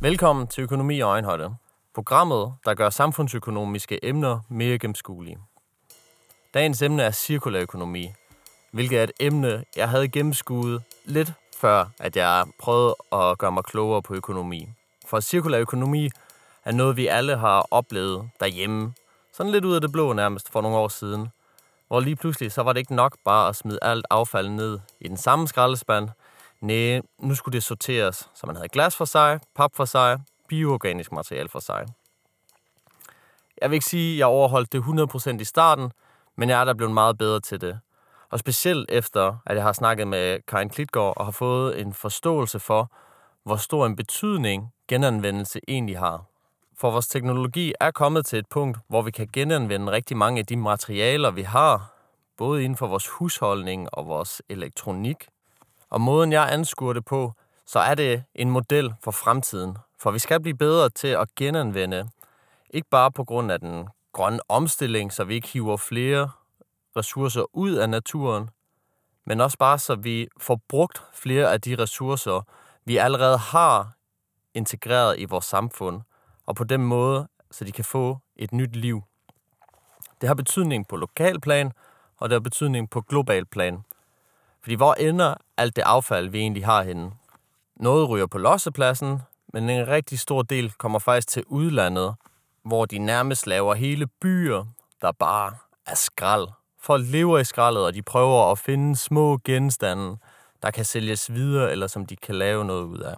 Velkommen til Økonomi og Øjenhøjde. Programmet, der gør samfundsøkonomiske emner mere gennemskuelige. Dagens emne er cirkulær økonomi, hvilket er et emne, jeg havde gennemskuet lidt før, at jeg prøvede at gøre mig klogere på økonomi. For cirkulær økonomi er noget, vi alle har oplevet derhjemme. Sådan lidt ud af det blå nærmest for nogle år siden. Hvor lige pludselig, så var det ikke nok bare at smide alt affald ned i den samme skraldespand. Nej, nu skulle det sorteres, så man havde glas for sig, pap for sig, bioorganisk materiale for sig. Jeg vil ikke sige, at jeg overholdt det 100% i starten, men jeg er da blevet meget bedre til det. Og specielt efter, at jeg har snakket med Karin Klitgaard og har fået en forståelse for, hvor stor en betydning genanvendelse egentlig har. For vores teknologi er kommet til et punkt, hvor vi kan genanvende rigtig mange af de materialer, vi har, både inden for vores husholdning og vores elektronik. Og måden jeg anskuer det på, så er det en model for fremtiden. For vi skal blive bedre til at genanvende, ikke bare på grund af den grønne omstilling, så vi ikke hiver flere ressourcer ud af naturen, men også bare så vi får brugt flere af de ressourcer, vi allerede har integreret i vores samfund, og på den måde, så de kan få et nyt liv. Det har betydning på lokal plan, og det har betydning på global plan. Fordi hvor ender alt det affald, vi egentlig har henne? Noget ryger på lossepladsen, men en rigtig stor del kommer faktisk til udlandet, hvor de nærmest laver hele byer, der bare er skrald. Folk lever i skraldet, og de prøver at finde små genstande, der kan sælges videre, eller som de kan lave noget ud af.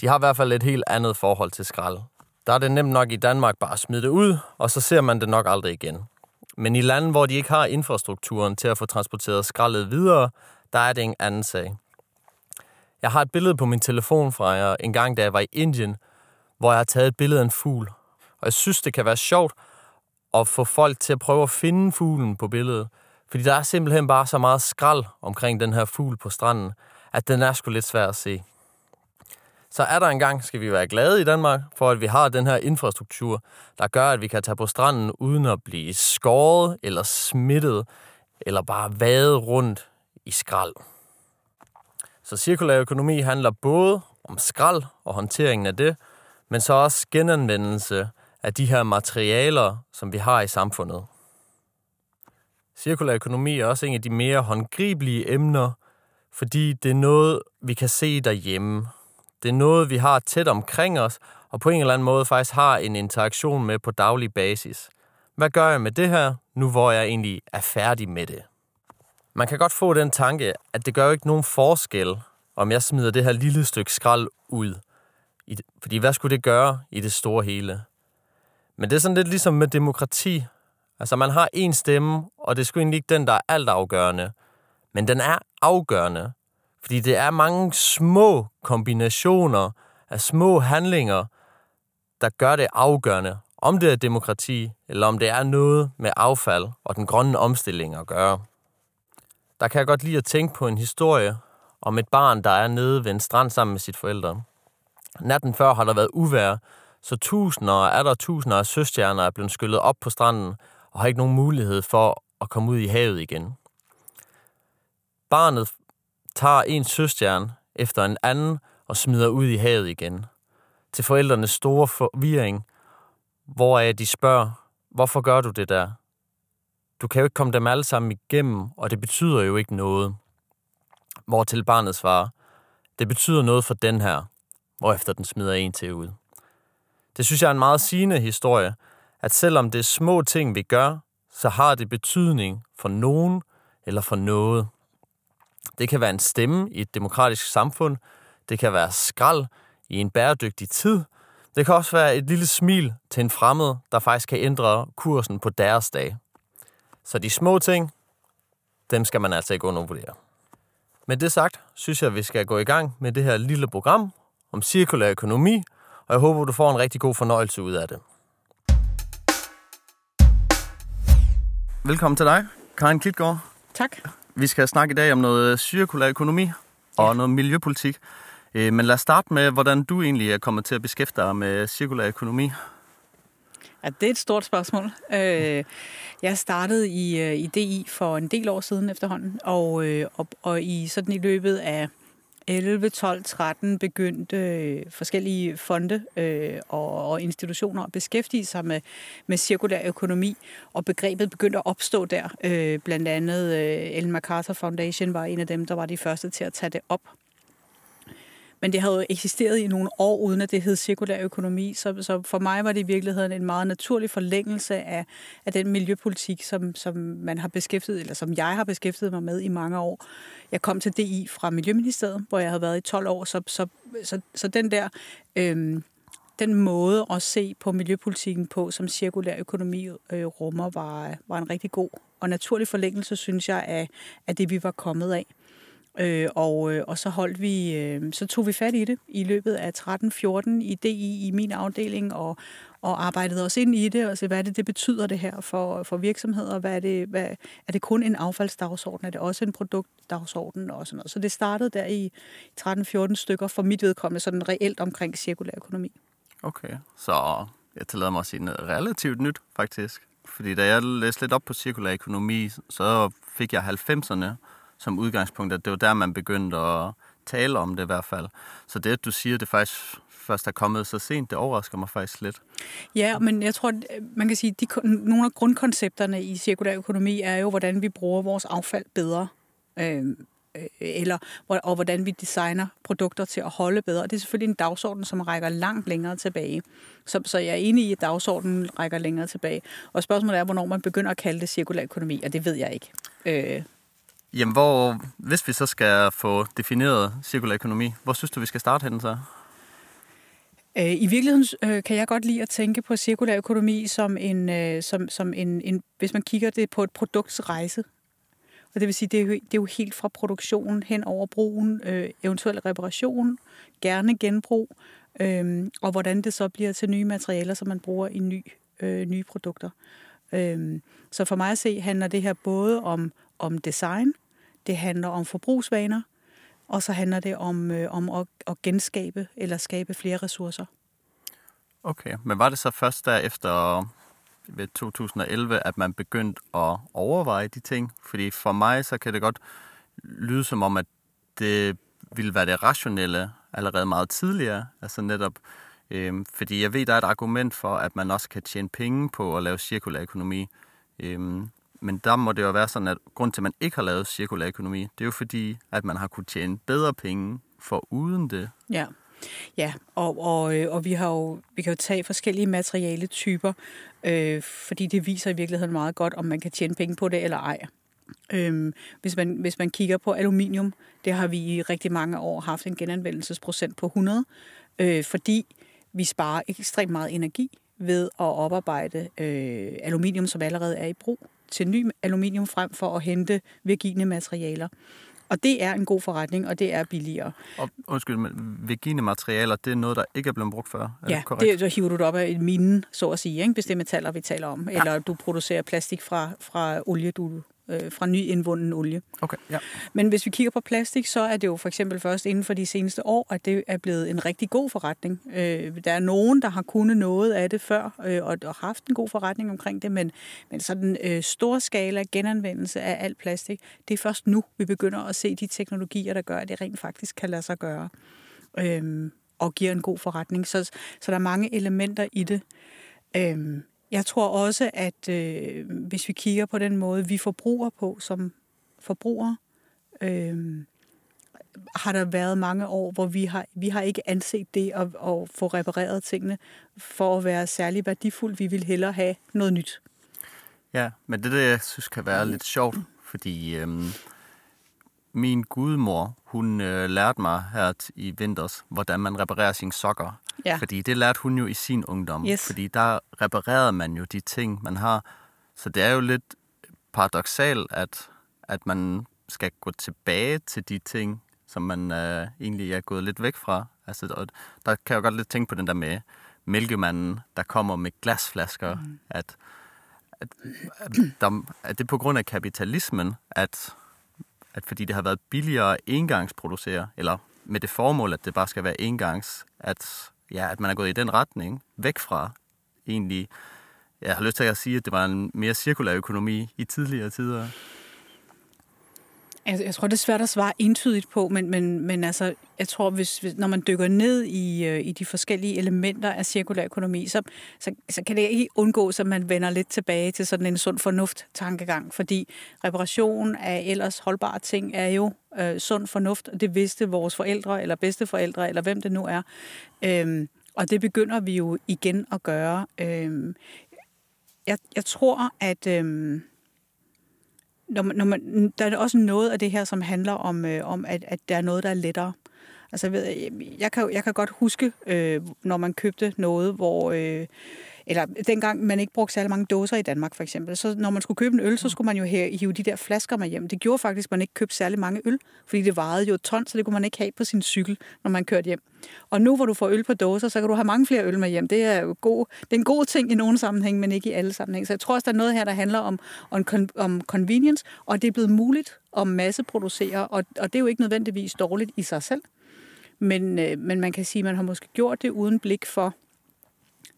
De har i hvert fald et helt andet forhold til skrald. Der er det nemt nok i Danmark bare at smide det ud, og så ser man det nok aldrig igen. Men i lande, hvor de ikke har infrastrukturen til at få transporteret skraldet videre, der er det en anden sag. Jeg har et billede på min telefon fra en gang, da jeg var i Indien, hvor jeg har taget et billede af en fugl. Og jeg synes, det kan være sjovt at få folk til at prøve at finde fuglen på billedet. Fordi der er simpelthen bare så meget skrald omkring den her fugl på stranden, at den er sgu lidt svær at se. Så er der engang, skal vi være glade i Danmark, for at vi har den her infrastruktur, der gør, at vi kan tage på stranden uden at blive skåret eller smittet, eller bare vade rundt i skrald. Så cirkulær økonomi handler både om skrald og håndteringen af det, men så også genanvendelse af de her materialer, som vi har i samfundet. Cirkulær økonomi er også en af de mere håndgribelige emner, fordi det er noget, vi kan se derhjemme. Det er noget, vi har tæt omkring os, og på en eller anden måde faktisk har en interaktion med på daglig basis. Hvad gør jeg med det her, nu hvor jeg egentlig er færdig med det? Man kan godt få den tanke, at det gør jo ikke nogen forskel, om jeg smider det her lille stykke skrald ud. Fordi hvad skulle det gøre i det store hele? Men det er sådan lidt ligesom med demokrati. Altså man har én stemme, og det er sgu egentlig ikke den, der er alt afgørende. Men den er afgørende, fordi det er mange små kombinationer af små handlinger, der gør det afgørende, om det er demokrati, eller om det er noget med affald og den grønne omstilling at gøre. Der kan jeg godt lide at tænke på en historie om et barn, der er nede ved en strand sammen med sit forældre. Natten før har der været uvær, så tusinder og er der tusinder af søstjerner er blevet skyllet op på stranden og har ikke nogen mulighed for at komme ud i havet igen. Barnet tager en søstjerne efter en anden og smider ud i havet igen. Til forældrenes store forvirring, hvor de spørger, hvorfor gør du det der? Du kan jo ikke komme dem alle sammen igennem, og det betyder jo ikke noget. Hvor til barnet svarer, det betyder noget for den her, efter den smider en til ud. Det synes jeg er en meget sigende historie, at selvom det er små ting, vi gør, så har det betydning for nogen eller for noget. Det kan være en stemme i et demokratisk samfund. Det kan være skrald i en bæredygtig tid. Det kan også være et lille smil til en fremmed, der faktisk kan ændre kursen på deres dag. Så de små ting, dem skal man altså ikke undervurdere. Med det sagt, synes jeg, at vi skal gå i gang med det her lille program om cirkulær økonomi, og jeg håber, du får en rigtig god fornøjelse ud af det. Velkommen til dig, Karin Klitgaard. Tak. Vi skal snakke i dag om noget cirkulær økonomi og ja. noget miljøpolitik. Øh, men lad os starte med, hvordan du egentlig er kommet til at beskæftige dig med cirkulær økonomi. Ja, det er et stort spørgsmål. Øh, jeg startede i, øh, i DI for en del år siden efterhånden, og, øh, og, og i sådan i løbet af 11, 12, 13 begyndte øh, forskellige fonde øh, og, og institutioner at beskæftige sig med, med cirkulær økonomi, og begrebet begyndte at opstå der. Øh, blandt andet øh, Ellen MacArthur Foundation var en af dem, der var de første til at tage det op. Men det havde jo eksisteret i nogle år, uden at det hed cirkulær økonomi. Så, så for mig var det i virkeligheden en meget naturlig forlængelse af, af den miljøpolitik, som, som man har beskæftiget, eller som jeg har beskæftiget mig med i mange år. Jeg kom til DI fra Miljøministeriet, hvor jeg havde været i 12 år, så, så, så, så den der... Øhm, den måde at se på miljøpolitikken på, som cirkulær økonomi øh, rummer, var, var en rigtig god og naturlig forlængelse, synes jeg, af, af det, vi var kommet af. Øh, og, øh, og så holdt vi, øh, så tog vi fat i det i løbet af 13-14 i DI i min afdeling og, og arbejdede os ind i det og se, hvad er det, det betyder det her for, for virksomheder? Hvad er, det, hvad, er det kun en affaldsdagsorden? Er det også en produktdagsorden? Og sådan noget. Så det startede der i 13-14 stykker for mit vedkommende, sådan reelt omkring cirkulær økonomi. Okay, så jeg tillader mig at sige noget relativt nyt, faktisk. Fordi da jeg læste lidt op på cirkulær økonomi, så fik jeg 90'erne som udgangspunkt, at det var der, man begyndte at tale om det i hvert fald. Så det, at du siger, det faktisk først er kommet så sent, det overrasker mig faktisk lidt. Ja, men jeg tror, man kan sige, at de, nogle af grundkoncepterne i cirkulær økonomi er jo, hvordan vi bruger vores affald bedre. Øhm, øh, eller, og hvordan vi designer produkter til at holde bedre. Det er selvfølgelig en dagsorden, som rækker langt længere tilbage. Så, så jeg er enig i, at dagsordenen rækker længere tilbage. Og spørgsmålet er, hvornår man begynder at kalde det cirkulær økonomi, og det ved jeg ikke. Øh, Jamen, hvor, hvis vi så skal få defineret cirkulær økonomi, hvor synes du, vi skal starte henne så? Øh, I virkeligheden øh, kan jeg godt lide at tænke på cirkulær økonomi som en, øh, som, som en, en, hvis man kigger det på et produkts rejse. Og det vil sige, det er jo, det er jo helt fra produktionen hen over brugen, øh, eventuel reparation, gerne genbrug, øh, og hvordan det så bliver til nye materialer, som man bruger i ny, øh, nye produkter. Øh, så for mig at se handler det her både om, om design, det handler om forbrugsvaner, og så handler det om, øh, om at, at genskabe eller skabe flere ressourcer. Okay, men var det så først der efter ved 2011, at man begyndte at overveje de ting? Fordi for mig, så kan det godt lyde som om, at det ville være det rationelle allerede meget tidligere. Altså netop, øh, fordi jeg ved, der er et argument for, at man også kan tjene penge på at lave cirkulær økonomi. Øh, men der må det jo være sådan, at grund til, at man ikke har lavet cirkulær økonomi, det er jo fordi, at man har kunnet tjene bedre penge for uden det. Ja. Ja, og, og, øh, og vi, har jo, vi kan jo tage forskellige materialetyper, øh, fordi det viser i virkeligheden meget godt, om man kan tjene penge på det eller ej. Øhm, hvis, man, hvis man kigger på aluminium, det har vi i rigtig mange år haft en genanvendelsesprocent på 100, øh, fordi vi sparer ekstremt meget energi ved at oparbejde øh, aluminium, som allerede er i brug til ny aluminium frem for at hente virgine materialer. Og det er en god forretning, og det er billigere. Og, undskyld, men virgine materialer, det er noget, der ikke er blevet brugt før? Er ja, det, korrekt? det, så hiver du det op af en mine, så at sige, ikke? hvis det er metaller, vi taler om. Ja. Eller du producerer plastik fra, fra olie, du øh, fra ny indvunden olie. Okay, ja. Men hvis vi kigger på plastik, så er det jo for eksempel først inden for de seneste år, at det er blevet en rigtig god forretning. Øh, der er nogen, der har kunnet noget af det før, øh, og, og haft en god forretning omkring det, men, men sådan øh, stor skala genanvendelse af alt plastik, det er først nu, vi begynder at se de teknologier, der gør, at det rent faktisk kan lade sig gøre. Øh, og giver en god forretning. Så, så der er mange elementer i det. Øh, jeg tror også, at øh, hvis vi kigger på den måde, vi forbruger på som forbrugere, øh, har der været mange år, hvor vi har, vi har ikke anset det at, at få repareret tingene for at være særlig værdifuldt. Vi vil hellere have noget nyt. Ja, men det der, jeg synes kan være lidt sjovt, fordi øhm, min gudmor, hun øh, lærte mig her i vinters, hvordan man reparerer sine sokker. Ja. Fordi det lærte hun jo i sin ungdom. Yes. Fordi der reparerede man jo de ting, man har. Så det er jo lidt paradoxalt, at, at man skal gå tilbage til de ting, som man øh, egentlig er gået lidt væk fra. Altså, og der kan jeg jo godt lidt tænke på den der med mælkemanden, der kommer med glasflasker, mm. at, at, at, der, at det er på grund af kapitalismen, at, at fordi det har været billigere at engangsproducere, eller med det formål, at det bare skal være engangs, at ja, at man er gået i den retning, væk fra egentlig, jeg har lyst til at sige, at det var en mere cirkulær økonomi i tidligere tider. Jeg, jeg tror, det er svært at svare entydigt på, men, men, men altså, jeg tror, hvis, hvis, når man dykker ned i, øh, i de forskellige elementer af cirkulær økonomi, så, så, så kan det ikke undgås, at man vender lidt tilbage til sådan en sund fornuft-tankegang, fordi reparation af ellers holdbare ting er jo øh, sund fornuft, og det vidste vores forældre eller bedsteforældre, eller hvem det nu er. Øhm, og det begynder vi jo igen at gøre. Øhm, jeg, jeg tror, at... Øhm, når man, når man, der er også noget af det her, som handler om, øh, om at, at der er noget, der er lettere. Altså, jeg, ved, jeg, kan, jeg kan godt huske, øh, når man købte noget, hvor... Øh, eller dengang man ikke brugte særlig mange dåser i Danmark for eksempel, så når man skulle købe en øl, så skulle man jo hive de der flasker med hjem. Det gjorde faktisk, at man ikke købte særlig mange øl, fordi det vejede jo et ton, så det kunne man ikke have på sin cykel, når man kørte hjem. Og nu hvor du får øl på dåser, så kan du have mange flere øl med hjem. Det er jo god, det er en god ting i nogle sammenhæng, men ikke i alle sammenhæng. Så jeg tror også, der er noget her, der handler om, om, om convenience, og det er blevet muligt at masseproducere, og, og det er jo ikke nødvendigvis dårligt i sig selv. Men, øh, men man kan sige, at man har måske gjort det uden blik for,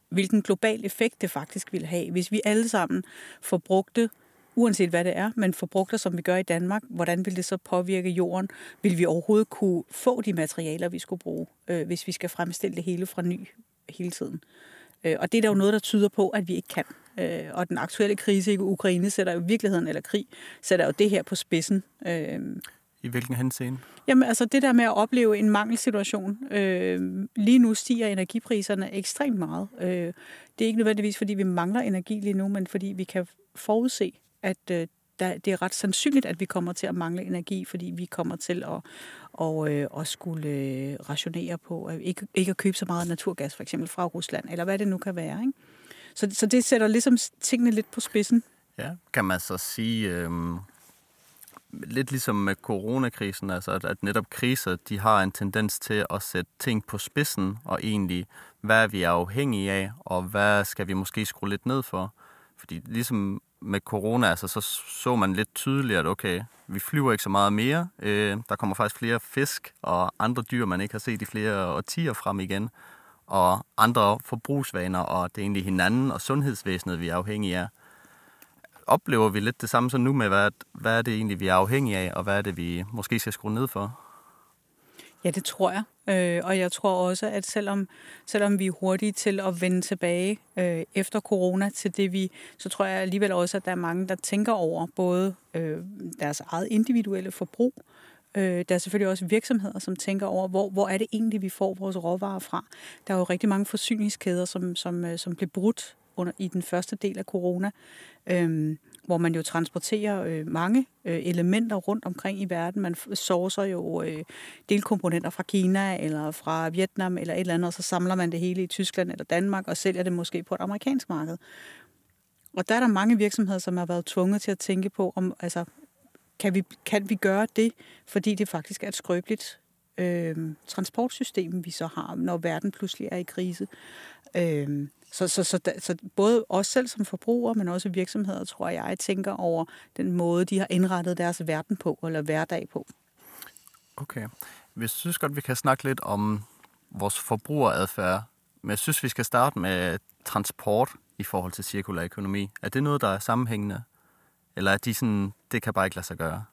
hvilken global effekt det faktisk vil have, hvis vi alle sammen forbrugte uanset hvad det er, men forbrugter, som vi gør i Danmark, hvordan vil det så påvirke jorden? Vil vi overhovedet kunne få de materialer, vi skulle bruge, øh, hvis vi skal fremstille det hele fra ny hele tiden? Øh, og det er der jo noget, der tyder på, at vi ikke kan. Øh, og den aktuelle krise i Ukraine sætter jo virkeligheden, eller krig, sætter jo det her på spidsen. Øh, i hvilken henseende? Jamen altså det der med at opleve en mangelsituation. Øh, lige nu stiger energipriserne ekstremt meget. Øh, det er ikke nødvendigvis, fordi vi mangler energi lige nu, men fordi vi kan forudse, at øh, der, det er ret sandsynligt, at vi kommer til at mangle energi, fordi vi kommer til at, og, øh, at skulle øh, rationere på at ikke, ikke at købe så meget naturgas, for eksempel fra Rusland, eller hvad det nu kan være. Ikke? Så, så det sætter ligesom tingene lidt på spidsen. Ja, kan man så sige... Øh lidt ligesom med coronakrisen, altså at, at netop kriser, de har en tendens til at sætte ting på spidsen, og egentlig, hvad er vi afhængige af, og hvad skal vi måske skrue lidt ned for? Fordi ligesom med corona, altså, så så man lidt tydeligt, at okay, vi flyver ikke så meget mere. Øh, der kommer faktisk flere fisk og andre dyr, man ikke har set i flere årtier frem igen. Og andre forbrugsvaner, og det er egentlig hinanden og sundhedsvæsenet, vi er afhængige af oplever vi lidt det samme som nu med, hvad, hvad er det egentlig, vi er afhængige af, og hvad er det, vi måske skal skrue ned for? Ja, det tror jeg. Øh, og jeg tror også, at selvom, selvom vi er hurtige til at vende tilbage øh, efter corona til det, vi, så tror jeg alligevel også, at der er mange, der tænker over både øh, deres eget individuelle forbrug, øh, der er selvfølgelig også virksomheder, som tænker over, hvor, hvor er det egentlig, vi får vores råvarer fra. Der er jo rigtig mange forsyningskæder, som, som, øh, som blev brudt under, i den første del af corona, øh, hvor man jo transporterer øh, mange øh, elementer rundt omkring i verden. Man sourcer jo øh, delkomponenter fra Kina eller fra Vietnam eller et eller andet, og så samler man det hele i Tyskland eller Danmark og sælger det måske på et amerikansk marked. Og der er der mange virksomheder, som har været tvunget til at tænke på, om altså, kan, vi, kan vi gøre det, fordi det faktisk er et skrøbeligt øh, transportsystem, vi så har, når verden pludselig er i krise. Øh, så, så, så, så både os selv som forbrugere, men også virksomheder, tror jeg, tænker over den måde, de har indrettet deres verden på, eller hverdag på. Okay. Vi synes godt, vi kan snakke lidt om vores forbrugeradfærd, men jeg synes, vi skal starte med transport i forhold til cirkulær økonomi. Er det noget, der er sammenhængende? Eller er de sådan, det kan bare ikke lade sig gøre?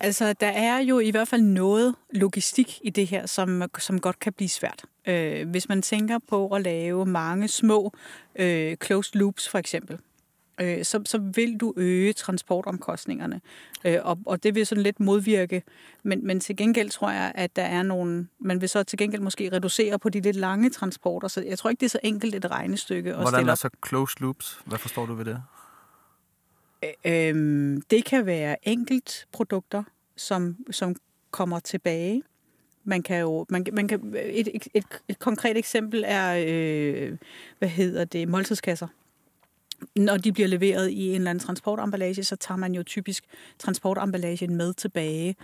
Altså, der er jo i hvert fald noget logistik i det her, som, som godt kan blive svært. Øh, hvis man tænker på at lave mange små øh, closed loops, for eksempel, øh, så, så vil du øge transportomkostningerne. Øh, og, og det vil sådan lidt modvirke. Men, men til gengæld tror jeg, at der er nogle... Man vil så til gengæld måske reducere på de lidt lange transporter. Så jeg tror ikke, det er så enkelt et regnestykke. At Hvordan er så closed loops? Hvad forstår du ved det? Øh, øh, det kan være enkelt produkter, som, som kommer tilbage. Man kan jo, man, man kan, et, et, et, et konkret eksempel er, øh, hvad hedder det, måltidskasser. Når de bliver leveret i en eller anden transportemballage, så tager man jo typisk transportemballagen med tilbage,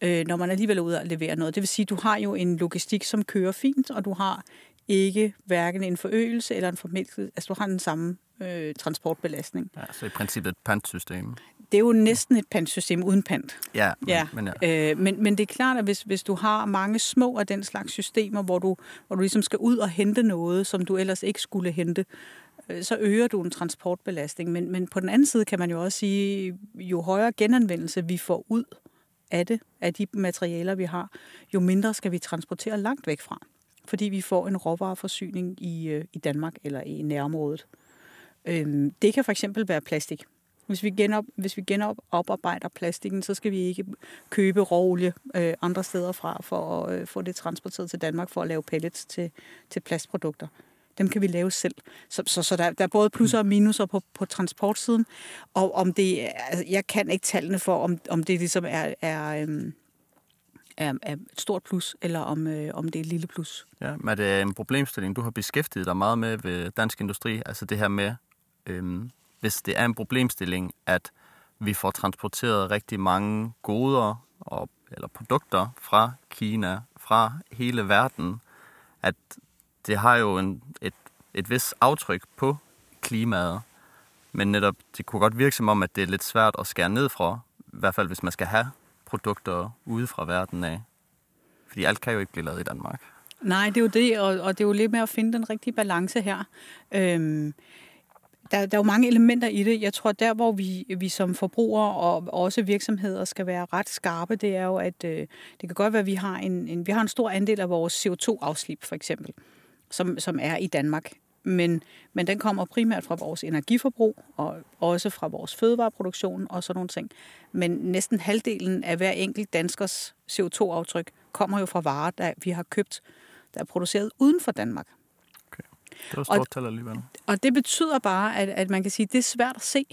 øh, når man alligevel er ude og levere noget. Det vil sige, du har jo en logistik, som kører fint, og du har ikke hverken en forøgelse eller en formidling. Altså, du har den samme øh, transportbelastning. Ja, så i princippet et pantsystem. Det er jo næsten et pantsystem uden pant. Ja, men, ja. Men, ja. Øh, men, men det er klart, at hvis, hvis du har mange små af den slags systemer, hvor du, hvor du ligesom skal ud og hente noget, som du ellers ikke skulle hente, øh, så øger du en transportbelastning. Men, men på den anden side kan man jo også sige, jo højere genanvendelse vi får ud af det, af de materialer, vi har, jo mindre skal vi transportere langt væk fra. Fordi vi får en råvareforsyning i, øh, i Danmark eller i nærområdet. Øhm, det kan for eksempel være plastik. Hvis vi, genop, hvis vi genoparbejder plastikken, så skal vi ikke købe råolie øh, andre steder fra for at øh, få det transporteret til Danmark for at lave pellets til, til plastprodukter. Dem kan vi lave selv. Så, så, så der, der er både plusser og minuser på, på transportsiden. Og om det, altså, jeg kan ikke tallene for, om, om det ligesom er, er, øh, er, er et stort plus, eller om, øh, om det er et lille plus. Ja, men det er en problemstilling, du har beskæftiget dig meget med ved Dansk Industri. Altså det her med, øh, hvis det er en problemstilling, at vi får transporteret rigtig mange goder og, eller produkter fra Kina, fra hele verden, at det har jo en, et, et vis aftryk på klimaet, men netop det kunne godt virke som om, at det er lidt svært at skære ned fra, i hvert fald hvis man skal have produkter ude fra verden af. Fordi alt kan jo ikke blive lavet i Danmark. Nej, det er jo det, og, og det er jo lidt med at finde den rigtige balance her. Øhm, der, der er jo mange elementer i det. Jeg tror, der hvor vi, vi som forbrugere og også virksomheder skal være ret skarpe, det er jo, at øh, det kan godt være, at vi har en, en, vi har en stor andel af vores CO2-afslip, for eksempel, som, som er i Danmark. Men, men den kommer primært fra vores energiforbrug og også fra vores fødevareproduktion og sådan nogle ting. Men næsten halvdelen af hver enkelt danskers CO2-aftryk kommer jo fra varer, der vi har købt, der er produceret uden for Danmark. Det var stort tal alligevel. Og det betyder bare, at, at man kan sige, at det er svært at se.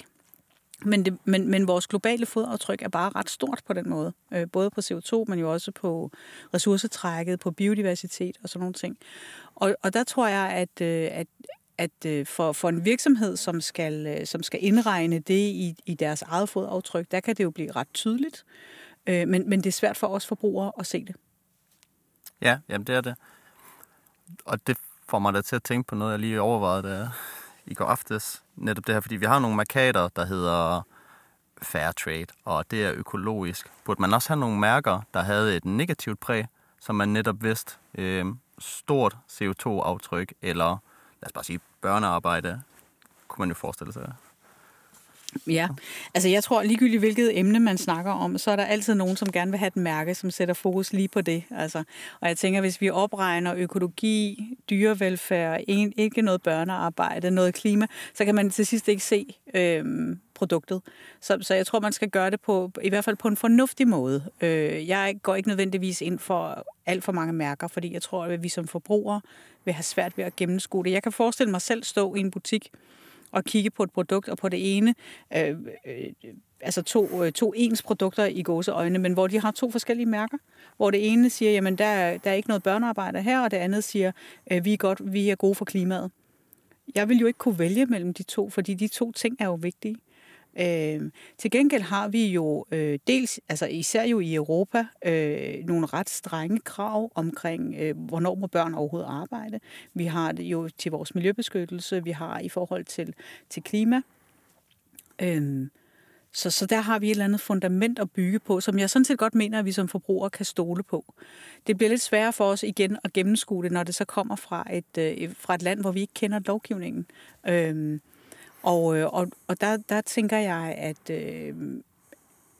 Men, det, men, men vores globale fodaftryk er bare ret stort på den måde. Øh, både på CO2, men jo også på ressourcetrækket, på biodiversitet og sådan nogle ting. Og, og der tror jeg, at, øh, at, at øh, for, for en virksomhed, som skal, øh, som skal indregne det i, i deres eget fodaftryk, der kan det jo blive ret tydeligt. Øh, men, men det er svært for os forbrugere at se det. Ja, jamen det er det. Og det får mig da til at tænke på noget, jeg lige overvejede der i går aftes. Netop det her, fordi vi har nogle markader, der hedder fair trade, og det er økologisk. Burde man også have nogle mærker, der havde et negativt præg, som man netop vidste øh, stort CO2-aftryk, eller lad os bare sige børnearbejde, kunne man jo forestille sig. Ja, altså jeg tror ligegyldigt hvilket emne man snakker om, så er der altid nogen, som gerne vil have et mærke, som sætter fokus lige på det. Altså, og jeg tænker, hvis vi opregner økologi, dyrevelfærd, ikke noget børnearbejde, noget klima, så kan man til sidst ikke se øhm, produktet. Så, så jeg tror, man skal gøre det på, i hvert fald på en fornuftig måde. Øh, jeg går ikke nødvendigvis ind for alt for mange mærker, fordi jeg tror, at vi som forbrugere vil have svært ved at gennemskue det. Jeg kan forestille mig selv stå i en butik, og kigge på et produkt, og på det ene, øh, øh, altså to, øh, to ens produkter i gåseøjne, men hvor de har to forskellige mærker. Hvor det ene siger, jamen der, der er ikke noget børnearbejde her, og det andet siger, øh, vi, er godt, vi er gode for klimaet. Jeg vil jo ikke kunne vælge mellem de to, fordi de to ting er jo vigtige. Øh, til gengæld har vi jo øh, dels, altså især jo i Europa, øh, nogle ret strenge krav omkring, øh, hvornår må børn overhovedet arbejde. Vi har det jo til vores miljøbeskyttelse, vi har i forhold til, til klima. Øh, så, så der har vi et eller andet fundament at bygge på, som jeg sådan set godt mener, at vi som forbrugere kan stole på. Det bliver lidt sværere for os igen at gennemskue det, når det så kommer fra et, øh, fra et land, hvor vi ikke kender lovgivningen. Øh, og, øh, og, og der, der tænker jeg, at, øh,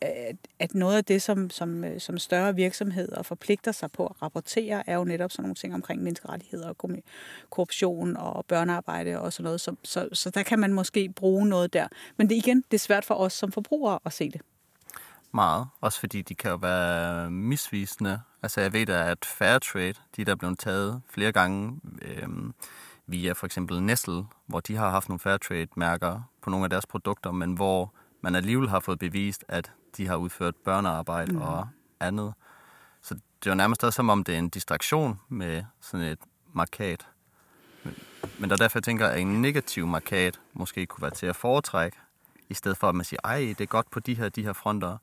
at, at noget af det, som, som, øh, som større virksomheder forpligter sig på at rapportere, er jo netop sådan nogle ting omkring menneskerettigheder og korruption og børnearbejde og sådan noget. Så, så, så der kan man måske bruge noget der. Men det igen, det er svært for os som forbrugere at se det. Meget. Også fordi de kan jo være misvisende. Altså jeg ved da, at Fairtrade, de der er blevet taget flere gange, øh, via for eksempel Nestle, hvor de har haft nogle Fairtrade-mærker på nogle af deres produkter, men hvor man alligevel har fået bevist, at de har udført børnearbejde mm. og andet. Så det er jo nærmest også som om, det er en distraktion med sådan et markat. Men, der er derfor, jeg tænker, at en negativ markat måske kunne være til at foretrække, i stedet for at man siger, ej, det er godt på de her, de her fronter,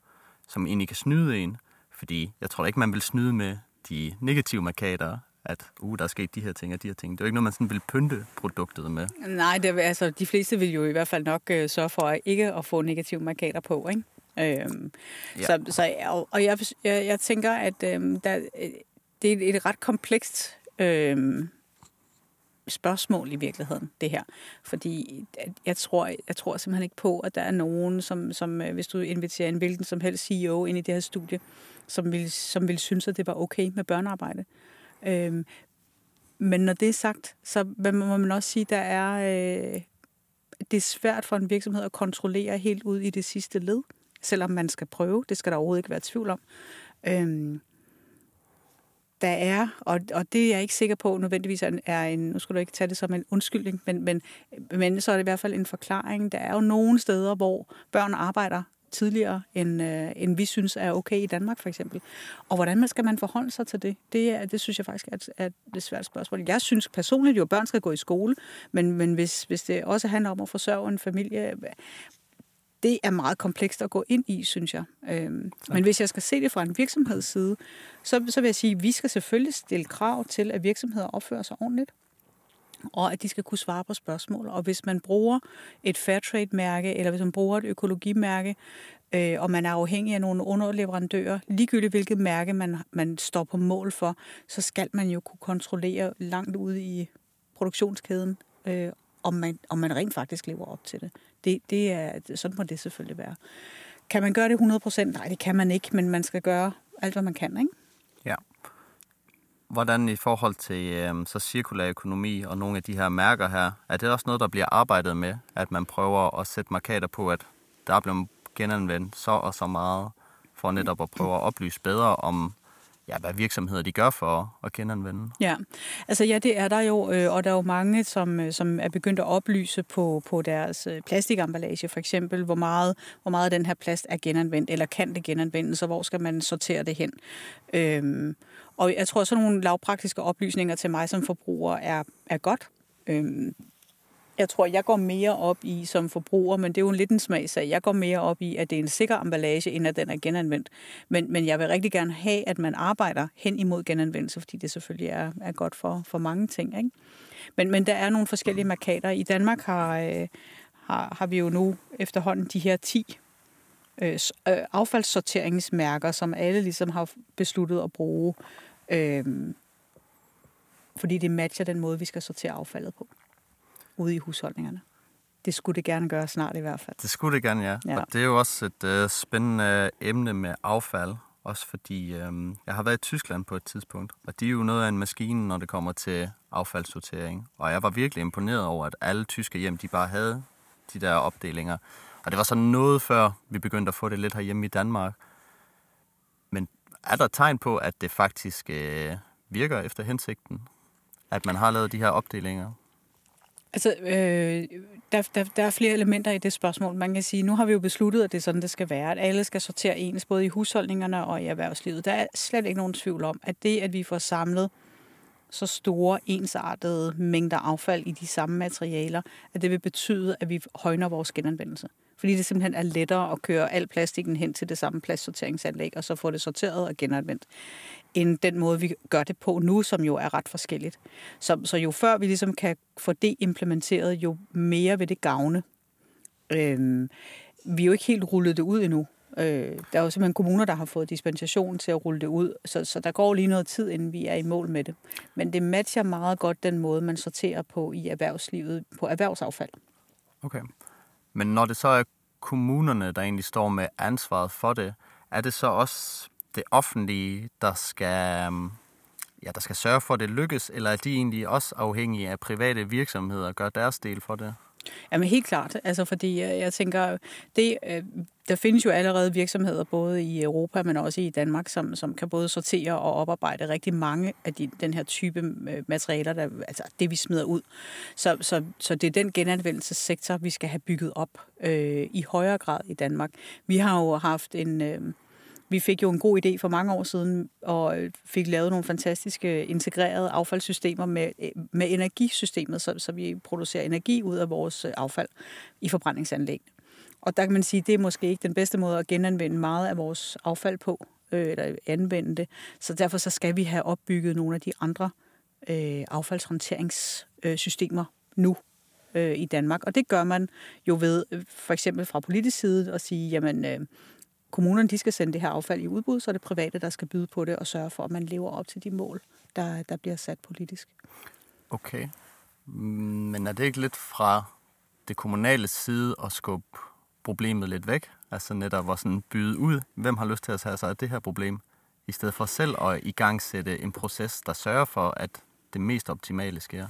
som egentlig kan snyde en. Fordi jeg tror ikke, man vil snyde med de negative markader, at uh, der er sket de her ting og de her ting. Det er jo ikke noget, man sådan vil pynte produktet med. Nej, det, altså, de fleste vil jo i hvert fald nok øh, sørge for at ikke at få negative markader på, ikke? Øhm, ja. så, så, og, og jeg, jeg, jeg tænker, at øhm, der, øh, det er et ret komplekst øhm, spørgsmål i virkeligheden, det her. Fordi jeg tror, jeg tror simpelthen ikke på, at der er nogen, som, som hvis du inviterer en hvilken som helst CEO ind i det her studie, som vil, som vil synes, at det var okay med børnearbejde. Øhm, men når det er sagt, så må man også sige, der er, øh, det er svært for en virksomhed at kontrollere helt ud i det sidste led, selvom man skal prøve. Det skal der overhovedet ikke være tvivl om. Øhm, der er, og, og det er jeg ikke sikker på nødvendigvis er en, nu skal du ikke tage det som en undskyldning, men, men, men så er det i hvert fald en forklaring. Der er jo nogle steder, hvor børn arbejder tidligere, end, øh, end vi synes er okay i Danmark for eksempel. Og hvordan skal man forholde sig til det? Det, er, det synes jeg faktisk er et, er et svært spørgsmål. Jeg synes personligt jo, at børn skal gå i skole, men, men hvis, hvis det også handler om at forsørge en familie, det er meget komplekst at gå ind i, synes jeg. Øhm, men hvis jeg skal se det fra en virksomheds side, så, så vil jeg sige, at vi skal selvfølgelig stille krav til, at virksomheder opfører sig ordentligt og at de skal kunne svare på spørgsmål. Og hvis man bruger et Fairtrade-mærke, eller hvis man bruger et økologimærke, øh, og man er afhængig af nogle underleverandører, ligegyldigt hvilket mærke man, man står på mål for, så skal man jo kunne kontrollere langt ude i produktionskæden, øh, om, man, om man rent faktisk lever op til det. det, det er, sådan må det selvfølgelig være. Kan man gøre det 100%? Nej, det kan man ikke, men man skal gøre alt, hvad man kan, ikke? Hvordan i forhold til øh, så cirkulær økonomi og nogle af de her mærker her, er det også noget, der bliver arbejdet med, at man prøver at sætte markader på, at der er blevet genanvendt så og så meget, for netop at prøve at oplyse bedre om, ja, hvad virksomheder de gør for at genanvende. Ja, altså ja, det er der jo, øh, og der er jo mange, som, øh, som er begyndt at oplyse på, på deres øh, plastikemballage, for eksempel, hvor meget, hvor meget den her plast er genanvendt, eller kan det genanvendes, og hvor skal man sortere det hen. Øhm, og jeg tror, sådan nogle lavpraktiske oplysninger til mig som forbruger er, er godt. Øhm, jeg tror, jeg går mere op i som forbruger, men det er jo en lidt en smagsag. Jeg går mere op i, at det er en sikker emballage, end at den er genanvendt. Men, men jeg vil rigtig gerne have, at man arbejder hen imod genanvendelse, fordi det selvfølgelig er, er godt for, for mange ting. Ikke? Men, men der er nogle forskellige markader. I Danmark har, øh, har, har vi jo nu efterhånden de her 10 øh, øh, affaldssorteringsmærker, som alle ligesom har besluttet at bruge, øh, fordi det matcher den måde, vi skal sortere affaldet på ude i husholdningerne. Det skulle det gerne gøre snart i hvert fald. Det skulle det gerne, ja. ja. Og det er jo også et øh, spændende emne med affald. Også fordi øh, jeg har været i Tyskland på et tidspunkt, og de er jo noget af en maskine, når det kommer til affaldssortering. Og jeg var virkelig imponeret over, at alle tyske hjem, de bare havde de der opdelinger. Og det var sådan noget før, vi begyndte at få det lidt herhjemme i Danmark. Er der tegn på, at det faktisk øh, virker efter hensigten? At man har lavet de her opdelinger? Altså, øh, der, der, der er flere elementer i det spørgsmål. Man kan sige, nu har vi jo besluttet, at det er sådan, det skal være. At alle skal sortere ens, både i husholdningerne og i erhvervslivet. Der er slet ikke nogen tvivl om, at det, at vi får samlet så store, ensartede mængder affald i de samme materialer, at det vil betyde, at vi højner vores genanvendelse. Fordi det simpelthen er lettere at køre al plastikken hen til det samme plastsorteringsanlæg, og så få det sorteret og genanvendt end den måde, vi gør det på nu, som jo er ret forskelligt. Så, så jo før vi ligesom kan få det implementeret, jo mere vil det gavne. Øhm, vi er jo ikke helt rullet det ud endnu. Øh, der er jo simpelthen kommuner, der har fået dispensation til at rulle det ud, så, så der går lige noget tid, inden vi er i mål med det. Men det matcher meget godt den måde, man sorterer på i erhvervslivet, på erhvervsaffald. Okay. Men når det så er kommunerne, der egentlig står med ansvaret for det, er det så også det offentlige, der skal, øhm, ja, der skal sørge for, at det lykkes, eller er de egentlig også afhængige af private virksomheder og gør deres del for det? Jamen helt klart, altså fordi øh, jeg tænker, det, øh, der findes jo allerede virksomheder både i Europa, men også i Danmark, som, som kan både sortere og oparbejde rigtig mange af de, den her type øh, materialer, der, altså det vi smider ud. Så, så, så det er den genanvendelsessektor, vi skal have bygget op øh, i højere grad i Danmark. Vi har jo haft en... Øh, vi fik jo en god idé for mange år siden, og øh, fik lavet nogle fantastiske integrerede affaldssystemer med, øh, med energisystemet, så, så vi producerer energi ud af vores øh, affald i forbrændingsanlæg. Og der kan man sige, at det er måske ikke den bedste måde at genanvende meget af vores affald på, øh, eller anvende det. Så derfor så skal vi have opbygget nogle af de andre øh, affaldshåndteringssystemer nu øh, i Danmark. Og det gør man jo ved, for eksempel fra politisk side, at sige, jamen, øh, kommunerne de skal sende det her affald i udbud, så er det private, der skal byde på det og sørge for, at man lever op til de mål, der, der bliver sat politisk. Okay. Men er det ikke lidt fra det kommunale side at skubbe problemet lidt væk? Altså netop at sådan byde ud, hvem har lyst til at tage sig af det her problem, i stedet for selv at igangsætte en proces, der sørger for, at det mest optimale sker?